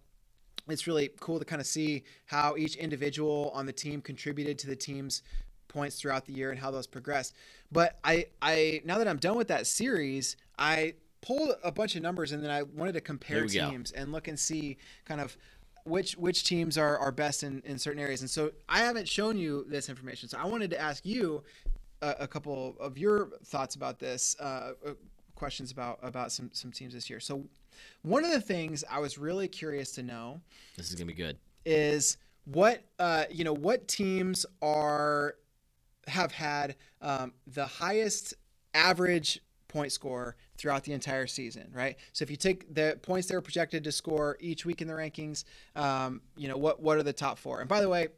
it's really cool to kind of see how each individual on the team contributed to the team's points throughout the year and how those progressed. But I, I now that I'm done with that series, I pulled a bunch of numbers and then I wanted to compare
we go.
teams and look and see kind of which which teams are, are best in, in certain areas. And so I haven't shown you this information. So I wanted to ask you a, a couple of your thoughts about this, uh, uh, questions about about some some teams this year. So one of the things I was really curious to know
This is gonna be good.
is what uh, you know what teams are have had um, the highest average point score throughout the entire season, right? So if you take the points they were projected to score each week in the rankings, um, you know what what are the top four? And by the way,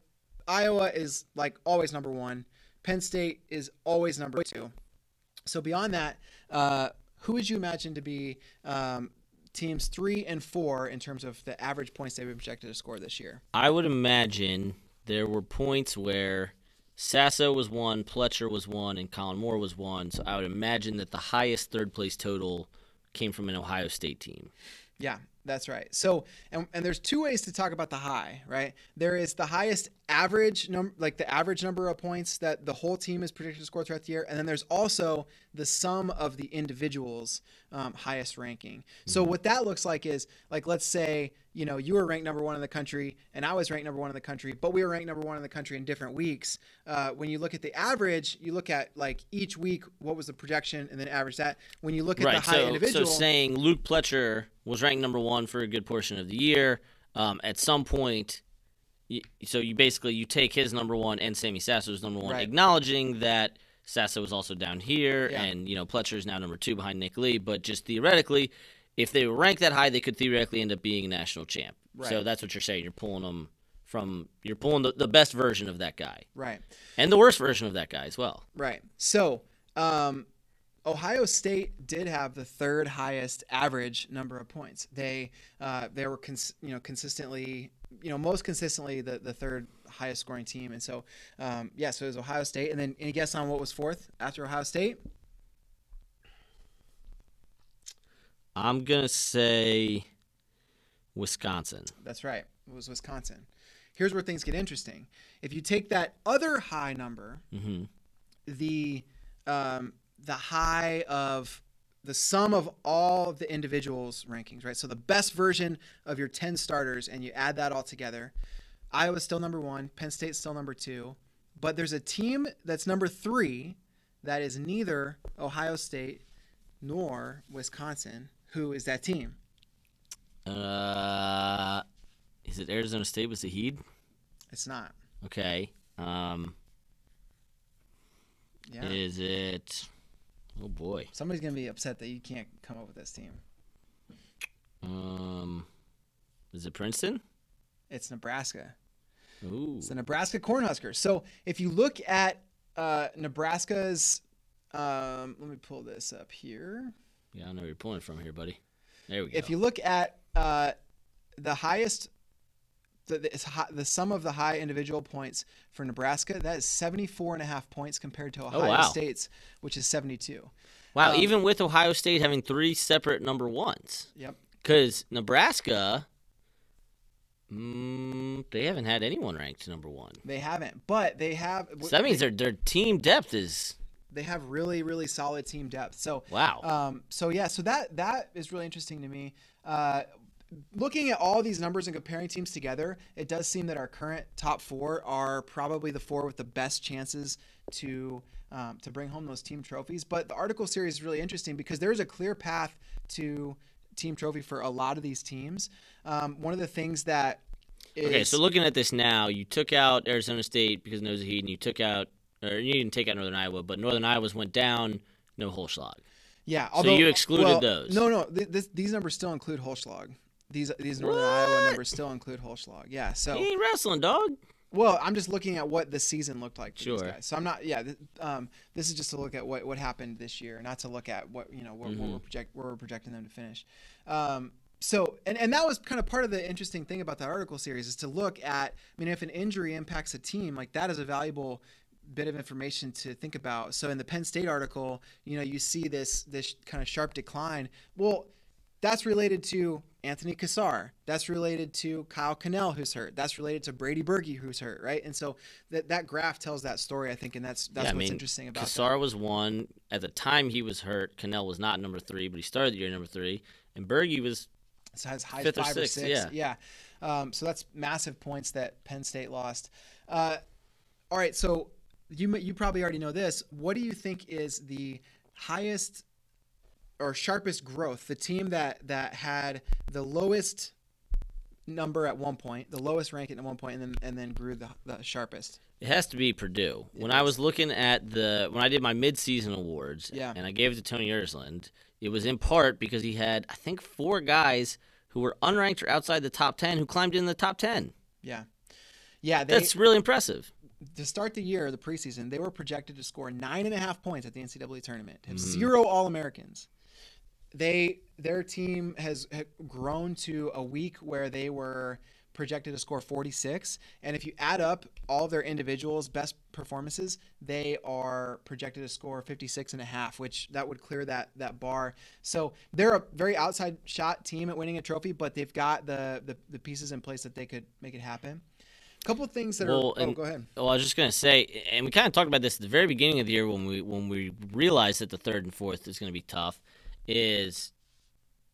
Iowa is like always number one. Penn State is always number two. So beyond that, uh, who would you imagine to be um, teams three and four in terms of the average points they've been projected to score this year?
I would imagine there were points where Sasso was one, Pletcher was one, and Kollin Moore was one. So I would imagine that the highest third place total came from an Ohio State team.
Yeah, that's right. So, and, and there's two ways to talk about the high, right? There is the highest average number, like the average number of points that the whole team is predicted to score throughout the year, and then there's also the sum of the individuals' um, highest ranking. So, what that looks like is, like, let's say you know you were ranked number one in the country, and I was ranked number one in the country, but we were ranked number one in the country in different weeks. Uh, when you look at the average, you look at like each week what was the projection, and then average that. When you look at
right.
the high
So,
individual,
so saying Luke Pletcher was ranked number one for a good portion of the year. Um, at some point, so you basically you take his number one and Sammy Sasso's number one,
Right.
acknowledging that Sasso was also down here,
Yeah.
and you know Pletcher is now number two behind Nick Lee. But just theoretically, if they were ranked that high, they could theoretically end up being a national champ. So that's what you're saying. You're pulling them from. You're pulling the, the best version of that guy
Right.
and the worst version of that guy as well.
Right. So, um, Ohio State did have the third highest average number of points. They uh, they were cons- you know consistently you know most consistently the, the third highest scoring team, and so um, yeah, so it was Ohio State. And then any guess on what was fourth after Ohio State?
I'm gonna say Wisconsin.
That's right. It was Wisconsin. Here's where things get interesting. If you take that other high number,
hmm
the um, the high of the sum of all of the individuals' rankings, right? So the best version of your 10 starters, and you add that all together. Iowa's still number one, Penn State's still number two, but there's a team that's number three that is neither Ohio State nor Wisconsin. Who is that team?
Uh, is it Arizona State with Zahid?
It's not.
Okay. Um,
Yeah.
is it? Oh boy.
Somebody's gonna be upset that you can't come up with this team.
Um, is it Princeton?
It's Nebraska.
Ooh.
It's the Nebraska Cornhuskers. So if you look at uh, Nebraska's, um, let me pull this up here.
Yeah, I know where you're pulling from here, buddy. There we go.
If you look at uh, the highest, the, the, it's hi- the sum of the high individual points for Nebraska, that is 74 and a half points compared to Ohio
Oh, wow.
State's, which is 72.
wow,
um,
even with Ohio State having three separate number ones,
Yep.
because Nebraska, mm, they haven't had anyone ranked number one.
They haven't, but they have.
So that means their their team depth is
they have really really solid team depth. So
wow.
Um, so yeah, so that that is really interesting to me. Uh, looking at all these numbers and comparing teams together, it does seem that our current top four are probably the four with the best chances to um, to bring home those team trophies. But the article series is really interesting because there's a clear path to team trophy for a lot of these teams. Um, one of the things that is,
Okay, so looking at this now, you took out Arizona State because no Zahid, and you took out, or you didn't take out Northern Iowa, but Northern Iowa's went down, no Holschlag.
yeah,
so you excluded
well,
those.
No, no, th- this, these numbers still include Holschlag. These these Northern
What?
Iowa numbers still include Holschlag. Yeah, so
He ain't wrestling, dog.
Well, I'm just looking at what the season looked like for these guys. So I'm not. Yeah, th- um, this is just to look at what, what happened this year, not to look at what you know where, where we're project where we're projecting them to finish. Um, so and and that was kind of part of the interesting thing about the article series is to look at. I mean, if an injury impacts a team, like that is a valuable bit of information to think about. So in the Penn State article, you know, you see this this kind of sharp decline. Well, that's related to Anthony Cassar. That's related to Kyle Cannell, who's hurt. That's related to Brady Berge, who's hurt, right? And so that that graph tells that story, I think, and that's that's
yeah, I
what's
mean,
interesting about
it. Cassar was one. At the time he was hurt, Cannell was not number three, but he started the year number three. And Berge was.
So as high
fifth or
five or
sixth,
six.
yeah.
Um, so that's massive points that Penn State lost. Uh, all right, so you you probably already know this. What do you think is the highest or sharpest growth? The team that that had the lowest number at one point, the lowest ranking at one point, and then and then grew the, the sharpest.
It has to be Purdue. When I was looking at the when I did my midseason awards,
Yeah.
and I gave it to Tony Ersland, it was in part because he had I think four guys who were unranked or outside the top ten who climbed in the top ten.
Yeah, yeah. They,
That's really impressive.
to start the year, the preseason, they were projected to score nine and a half points at the NCAA tournament,
Mm-hmm.
have zero All Americans. They their team has grown to a week where they were projected to score 46 and if you add up all their individuals best performances they are projected to score 56 and a half which that would clear that that bar. So they're a very outside shot team at winning a trophy but they've got the the, the pieces in place that they could make it happen. A couple of things that
Well,
are oh go ahead.
Well, I was just gonna say, and we kind of talked about this at the very beginning of the year when we when we realized that the third and fourth is going to be tough. Is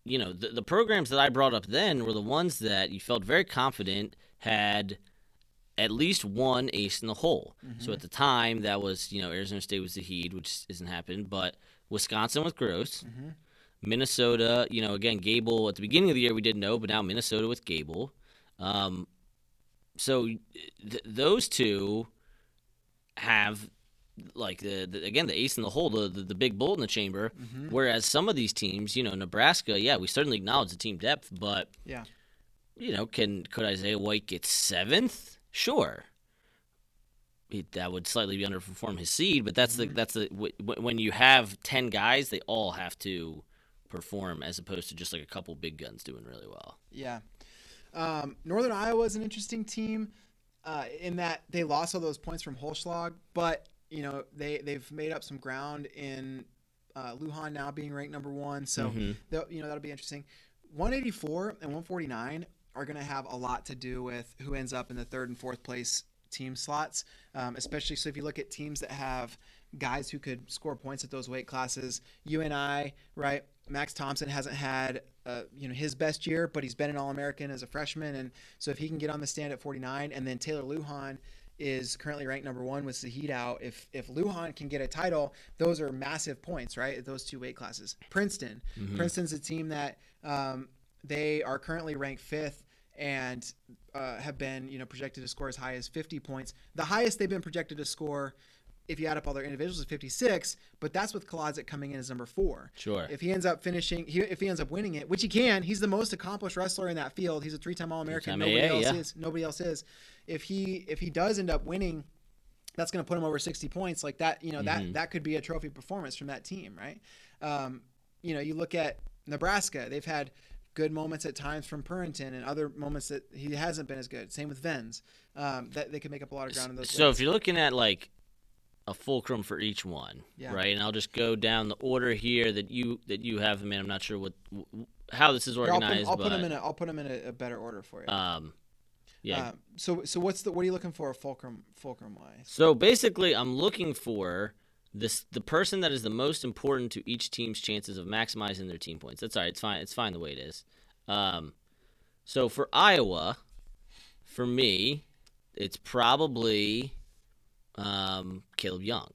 you know the, the programs that I brought up then were the ones that you felt very confident had at least one ace in the hole. So at the time, that was you know Arizona State was the Heat, which isn't happening, but Wisconsin with Gross. Minnesota, you know, again, Gable at the beginning of the year we didn't know, but now Minnesota with Gable. Um, so th- those two have like the, the again the ace in the hole, the, the, the big bull in the chamber.
Mm-hmm.
Whereas some of these teams, you know, Nebraska, yeah, we certainly acknowledge the team depth, but
Yeah.
you know, can could Isaiah White get seventh? Sure. He, that would slightly be underperform his seed, but that's the that's the w- when you have ten guys, they all have to perform as opposed to just like a couple big guns doing really well.
Yeah. Um, Northern Iowa is an interesting team uh, in that they lost all those points from Holschlag, but you know they they've made up some ground in uh, Lujan now being ranked number one. So
Mhm.
you know that'll be interesting. 184 and 149 are going to have a lot to do with who ends up in the third and fourth place team slots, um, especially so if you look at teams that have guys who could score points at those weight classes. You and I, right? Max Thompson hasn't had uh, you know his best year, but he's been an All American as a freshman, and so if he can get on the stand at 49, and then Taylor Lujan is currently ranked number one with Zahid out. If if Lujan can get a title, those are massive points, right? Those two weight classes. Princeton, Princeton's a team that um, they are currently ranked fifth and uh, have been you know projected to score as high as 50 points. The highest they've been projected to score, if you add up all their individuals, is 56. But that's with Kolodzik coming in as number four.
Sure.
If he ends up finishing, he, if he ends up winning it, which he can, he's the most accomplished wrestler in that field. He's a three-time All-American.
Three-time
Nobody
AA,
else
yeah.
is. Nobody else is. If he if he does end up winning, that's going to put him over 60 points. Like that, you know, that that could be a trophy performance from that team, right? Um, you know, you look at Nebraska; they've had good moments at times from Purinton, and other moments that he hasn't been as good. Same with Venz. Um, that they can make up a lot of ground in those.
So
ways.
if you're looking at like a fulcrum for each one,
Yeah.
right? And I'll just go down the order here that you that you have them in. I'm not sure what how this is
Here, I'll put,
organized,
I'll put them in. A, I'll put them in a, a better order for you.
um, yeah.
Uh, so so what's the what are you looking for a fulcrum fulcrum wise?
So basically, I'm looking for this the person that is the most important to each team's chances of maximizing their team points. That's all right. It's fine. It's fine the way it is. Um, so for Iowa, for me, it's probably um, Caleb Young.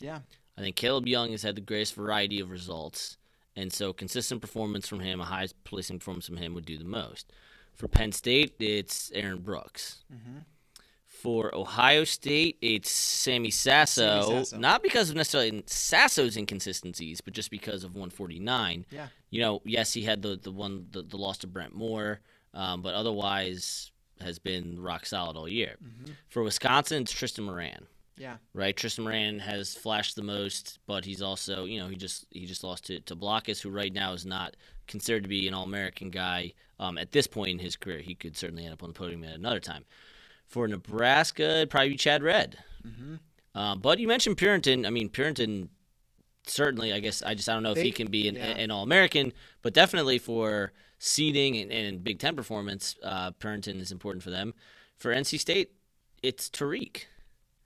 Yeah,
I think Caleb Young has had the greatest variety of results, and so consistent performance from him, a high placing performance from him, would do the most. For Penn State, it's Aaron Brooks. For Ohio State, it's Sammy Sasso,
Sammy Sasso.
not because of necessarily Sasso's inconsistencies, but just because of 149.
yeah,
You know, yes, he had the the one the, the loss to Brent Moore, um, but otherwise has been rock solid all year. For Wisconsin, it's Tristan Moran
yeah,
right? Tristan Moran has flashed the most, but he's also, you know, he just he just lost to to Blockus, who right now is not considered to be an All American guy um, at this point in his career. He could certainly end up on the podium at another time. For Nebraska, it'd probably be Chad Red. Uh, but you mentioned Purinton. I mean, Purinton certainly. I guess I just I don't know if he can be an,
yeah.
an All American, but definitely for seeding and, and Big Ten performance, uh, Purinton is important for them. For NC State, it's Tariq.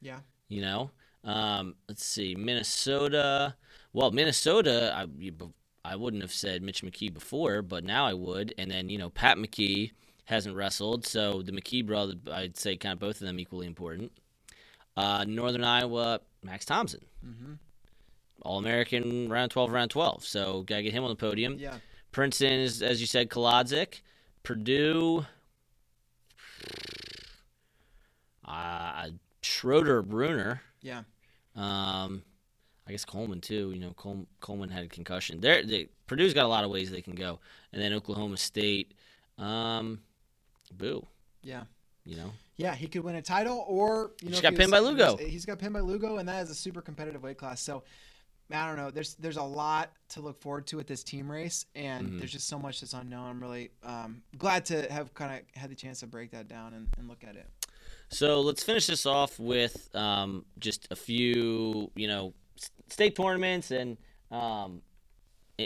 yeah.
You know, um, let's see, Minnesota. Well, Minnesota, I, you- I wouldn't have said Mitch McKee before, but now I would. And then you know, Pat McKee hasn't wrestled, so the McKee brother, I'd say, kind of both of them equally important. Uh, Northern Iowa, Max Thompson, All American, round twelve, round twelve. So gotta get him on the podium.
Yeah.
Princeton is, as you said, Kolodzik. Purdue, uh, Schroder, Bruner.
Yeah.
Um, I guess Coleman too. You know, Col- Coleman had a concussion. There, they, Purdue's got a lot of ways they can go, and then Oklahoma State. Um, boo.
Yeah.
You know,
Yeah, he could win a title, or you know, if
got
he
pinned
was-
by Lugo.
He's, he's got pinned by Lugo, and that is a super competitive weight class. So, I don't know. There's there's a lot to look forward to at this team race, and
Mm-hmm.
there's just so much that's unknown. I'm really um, glad to have kind of had the chance to break that down and, and look at it.
So let's finish this off with um, just a few, you know, state tournaments and um,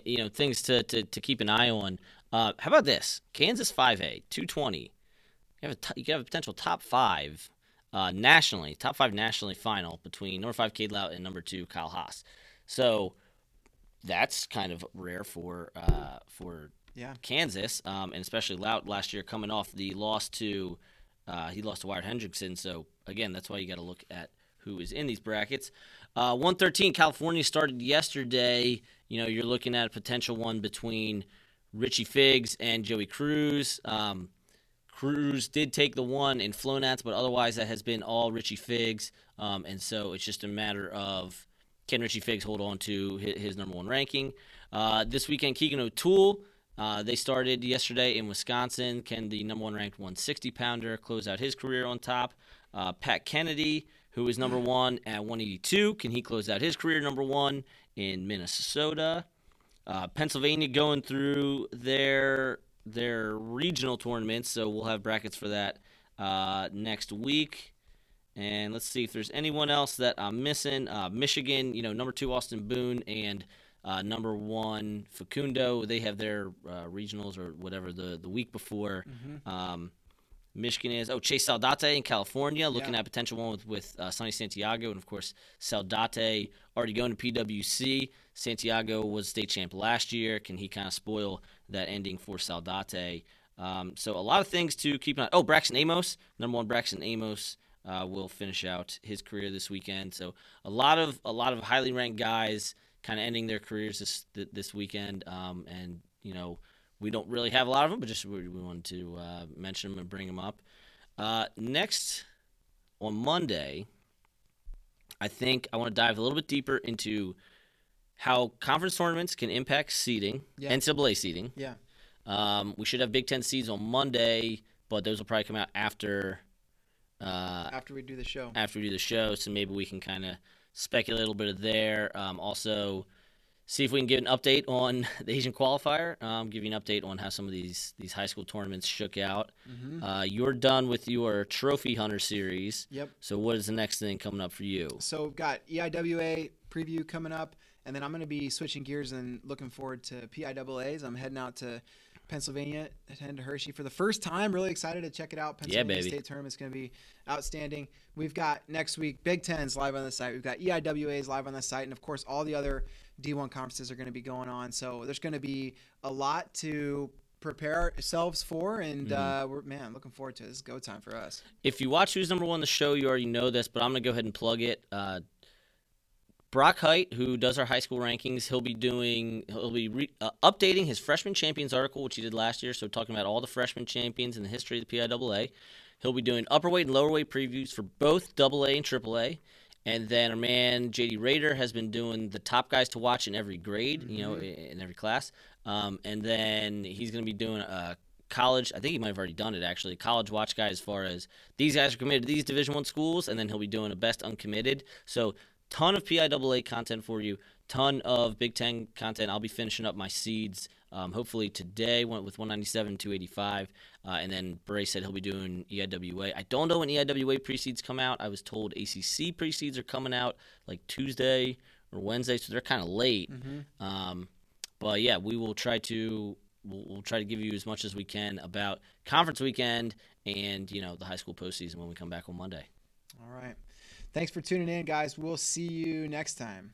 you know things to, to, to keep an eye on. Uh, how about this? Kansas 5A 220. You have a t- you have a potential top five uh, nationally, top five nationally final between number five Cade Lout and number two Kyle Haas. So that's kind of rare for uh, for
Yeah.
Kansas, um, and especially Lout last year coming off the loss to uh, he lost to Wyatt Hendrickson. So again, that's why you got to look at who is in these brackets. Uh, 113 California started yesterday. You know, you're looking at a potential one between Richie Figs and Joey Cruz. Um, Cruz did take the one in Flonats, but otherwise that has been all Richie Figs. Um, and so it's just a matter of can Richie Figs hold on to his, his number one ranking. Uh, this weekend, Keegan O'Toole. Uh, they started yesterday in Wisconsin. Can the number one ranked 160 pounder close out his career on top? Uh, Pat Kennedy, who is number one at 182, can he close out his career number one in Minnesota? Uh, Pennsylvania going through their their regional tournaments, so we'll have brackets for that uh, next week. And let's see if there's anyone else that I'm missing. Uh, Michigan, you know, number two Austin Boone and uh, number one Facundo. They have their uh, regionals or whatever the the week before. Mm-hmm. Um, Michigan is oh Chase Saldate in California, looking yeah. at potential one with with uh, Sonny Santiago, and of course Saldate already going to PWC. Santiago was state champ last year. Can he kind of spoil that ending for Saldate? Um, so a lot of things to keep an eye. Oh, Braxton Amos, number one Braxton Amos. Uh, will finish out his career this weekend. So a lot of a lot of highly ranked guys kind of ending their careers this this weekend. Um, and you know we don't really have a lot of them, but just we, we wanted to uh, mention them and bring them up. Uh, next on Monday, I think I want to dive a little bit deeper into how conference tournaments can impact seeding, yeah. NCAA seeding.
Yeah.
Um, we should have Big Ten seeds on Monday, but those will probably come out after.
Uh, after we do the show.
After we do the show, so maybe we can kind of speculate a little bit of there. Um, also, see if we can get an update on the Asian qualifier. Um, give you an update on how some of these these high school tournaments shook out. Mm-hmm. Uh, you're done with your Trophy Hunter series.
Yep.
So what is the next thing coming up for you?
So we've got EIWA preview coming up, and then I'm going to be switching gears and looking forward to PIAA's. I'm heading out to Pennsylvania, heading to Hershey for the first time. Really excited to check it out. Pennsylvania
yeah.
State Tournament is going to be outstanding. We've got next week Big Tens live on the site. We've got EIWA's live on the site, and of course all the other D1 conferences are going to be going on. So there's going to be a lot to prepare ourselves for, and mm-hmm. uh, we're man looking forward to it. This is go time for us.
If you watch Who's Number One the show, you already know this, but I'm going to go ahead and plug it. Uh, Brock Height, who does our high school rankings, he'll be doing he'll be re, uh, updating his freshman champions article, which he did last year. So talking about all the freshman champions in the history of the PIAA. He'll be doing upper weight and lower weight previews for both AA and AAA. And then our man JD Raider has been doing the top guys to watch in every grade, mm-hmm. you know, mm-hmm. in every class. Um, and then he's going to be doing a college. I think he might have already done it actually. College watch guy as far as these guys are committed to these Division One schools, and then he'll be doing a best uncommitted. So ton of PIAA content for you, ton of Big Ten content. I'll be finishing up my seeds um, hopefully today went with 197, 285, uh, and then Bray said he'll be doing EIWA. I don't know when EIWA pre-seeds come out. I was told ACC pre-seeds are coming out like Tuesday or Wednesday, so they're kind of late. Mm-hmm. Um, but yeah, we will try to we'll, we'll, try to give you as much as we can about conference weekend and you know the high school postseason when we come back on Monday.
All right. Thanks for tuning in, guys. We'll see you next time.